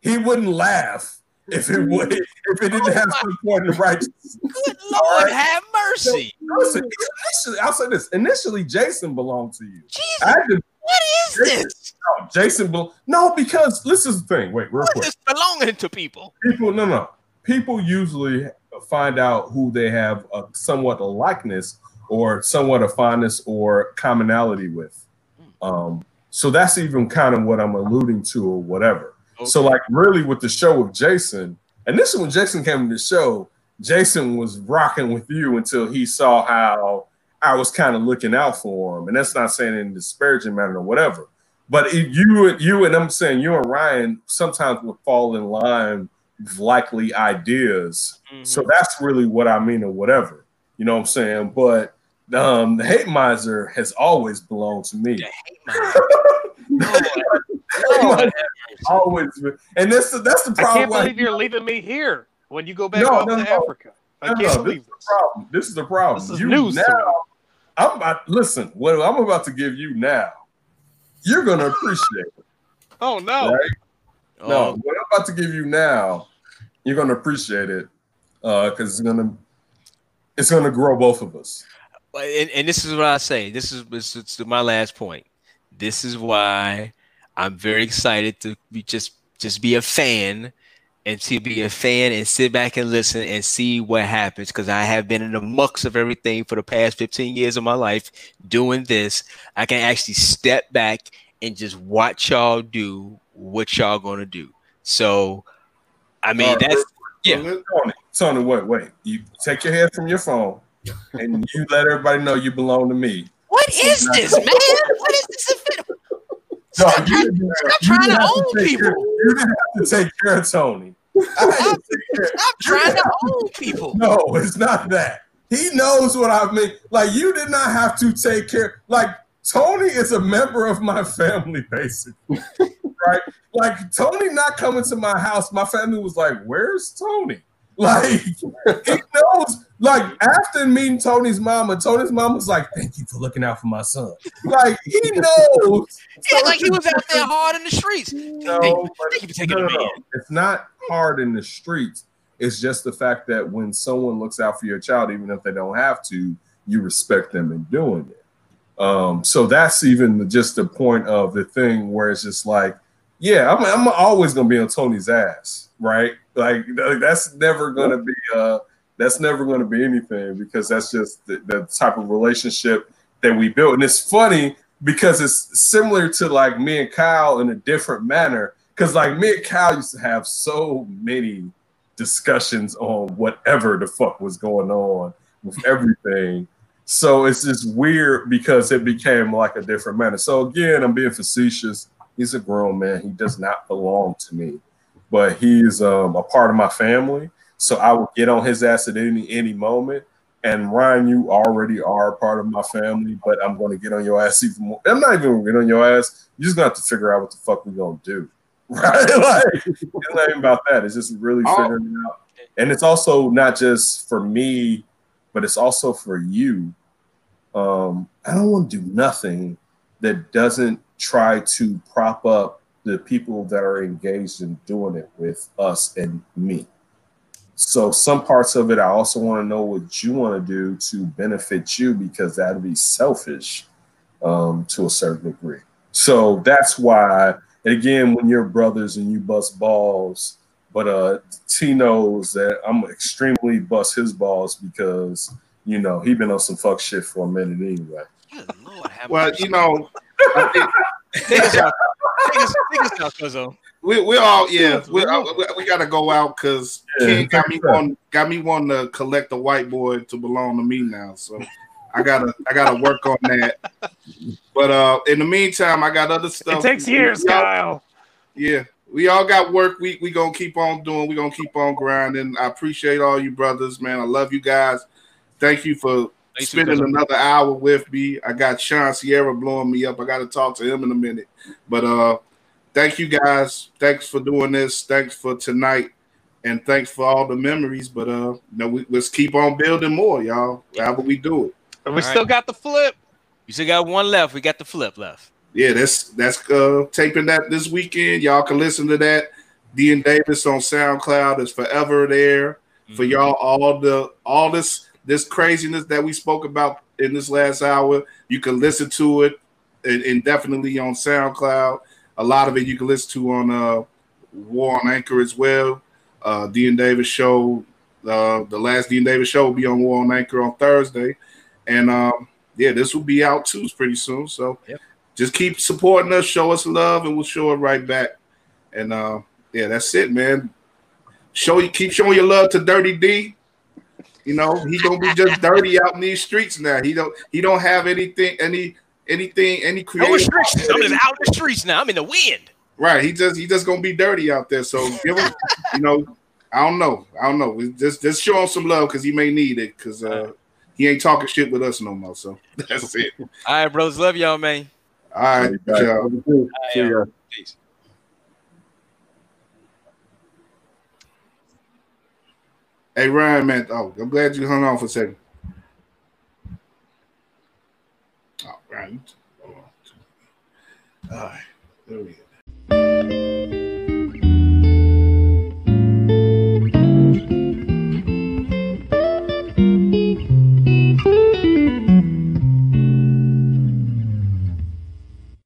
he wouldn't laugh if it would if it didn't have some point of righteousness. Good Lord, *laughs* have mercy. Listen, initially, I'll say this. Initially, Jason belonged to you. Jesus, I had to what is this? no, Jason bel- no, because this is the thing. Wait, real What quick. is belonging to people? People, no, no. People usually find out who they have a somewhat a likeness or somewhat a fondness or commonality with. Um, so that's even kind of what I'm alluding to or whatever. So, like, really, with the show with Jason, and this is when Jason came to the show, Jason was rocking with you until he saw how I was kind of looking out for him, and that's not saying in a disparaging manner or whatever. But if you, you, and I'm saying you and Ryan sometimes would fall in line with likely ideas. Mhm. So that's really what I mean or whatever. You know what I'm saying? But um, the hate miser has always belonged to me. The hate man. Lord, Lord have mercy. always, and that's the, that's the I problem. can't believe you're leaving me here when you go back No, no, to. Africa. I No, can't no, this is the problem. This is the problem. This is you news to me. now. I'm about listen. What I'm about to give you now, you're gonna appreciate it. *laughs* Oh no! Right? Oh. No, Oh, what I'm about to give you now, you're gonna appreciate it uh, because it's gonna it's gonna grow both of us. and, and this is what I say. This is this is my last point. This is why I'm very excited to be just just be a fan and to be a fan and sit back and listen and see what happens because I have been in the mucks of everything for the past 15 years of my life doing this. I can actually step back and just watch y'all do what y'all gonna do. So, I mean, All right, that's yeah. Tony, Tony, wait, wait. You take your head from your phone and you let everybody know you belong to me. What? What is this, man? What is this? No, Stop you trying- *laughs* stop you trying to own people. care- You didn't have to take care of Tony. I had to take care- Stop trying to own people. No, it's not that. He knows what I mean. Like you did not have to take care. Like Tony is a member of my family, *laughs* basically. right? Like Tony not coming to my house. My family was like, "Where's Tony?" Like he knows. Like after meeting Tony's mama, Tony's mom was like, "Thank you for looking out for my son." Like he *laughs* knows. Yeah, like he was out there hard in the streets. No, Thank you, thank you for taking no, no, no. It's not hard in the streets. It's just the fact that when someone looks out for your child, even if they don't have to, you respect them in doing it. Um, so that's even just the point of the thing where it's just like, yeah, I'm, I'm always gonna be on Tony's ass, right? Like that's never gonna be uh that's never gonna be anything because that's just the, the type of relationship that we built. And it's funny because it's similar to like me and Kyle in a different manner. Because like me and Kyle used to have so many discussions on whatever the fuck was going on with *laughs* everything. So it's just weird because it became like a different manner. So again, I'm being facetious. He's a grown man. He does not belong to me, but he's um, a part of my family. So I will get on his ass at any any moment. And Ryan, you already are a part of my family, but I'm going to get on your ass even more. I'm not even going to get on your ass. You're just going to have to figure out what the fuck we're going to do. *laughs* Right? *laughs* like, it's not even about that. It's just really Oh. figuring it out. And it's also not just for me, but it's also for you. Um, I don't want to do nothing that doesn't try to prop up the people that are engaged in doing it with us and me. So some parts of it, I also want to know what you want to do to benefit you because that'd be selfish um, to a certain degree. So that's why, and again, when you're brothers and you bust balls, but uh, T knows that I'm extremely bust his balls because you know he been on some fuck shit for a minute anyway. Good Lord, have Well, you know, I think *laughs* take us out, take us, take us out, Cuzzo. we we all yeah we uh, we, we got to go out because Yeah, King got me sure. one got me one to collect the white boy to belong to me now. So I gotta I gotta work on that. But uh, in the meantime, I got other stuff. It takes years, We all- Kyle. Yeah, we all got work. We we gonna keep on doing. We gonna keep on grinding. I appreciate all you brothers, man. I love you guys. Thank you for Thanks, spending another hour with me. I got Sean Sierra blowing me up. I got to talk to him in a minute. But uh, thank you guys. Thanks for doing this. Thanks for tonight, and thanks for all the memories. But uh, you know, we, let's keep on building more, y'all. However we do it. And we All still got the flip. You still got one left. We got the flip left. Yeah, that's that's uh taping that this weekend. Y'all can listen to that. D and Davis on SoundCloud is forever there for y'all. All the all this this craziness that we spoke about in this last hour, you can listen to it and, and definitely on SoundCloud. A lot of it you can listen to on uh War on Anchor as well. Uh D and Davis show. Uh the last D and Davis show will be on War on Anchor on Thursday. And um yeah, this will be out too pretty soon. So Yep. just keep supporting us, show us love, and we'll show it right back. And uh, yeah, that's it, man. Show you keep showing your love to Dirty D. You know, he gonna be just dirty out in these streets now. He don't he don't have anything, any anything, any No creative. restrictions. I'm just out in the streets now. I'm in the wind. Right. He just he just gonna be dirty out there. So give him, you know, I don't know. I don't know. We Just just show him some love because he may need it because uh he ain't talking shit with us no more. So *laughs* that's it. All right, brothers. Love y'all, man. All right, y'all. See ya. uh, Peace. Hey Ryan, man. Oh, I'm glad you hung on for a second. All right. All right. There we go.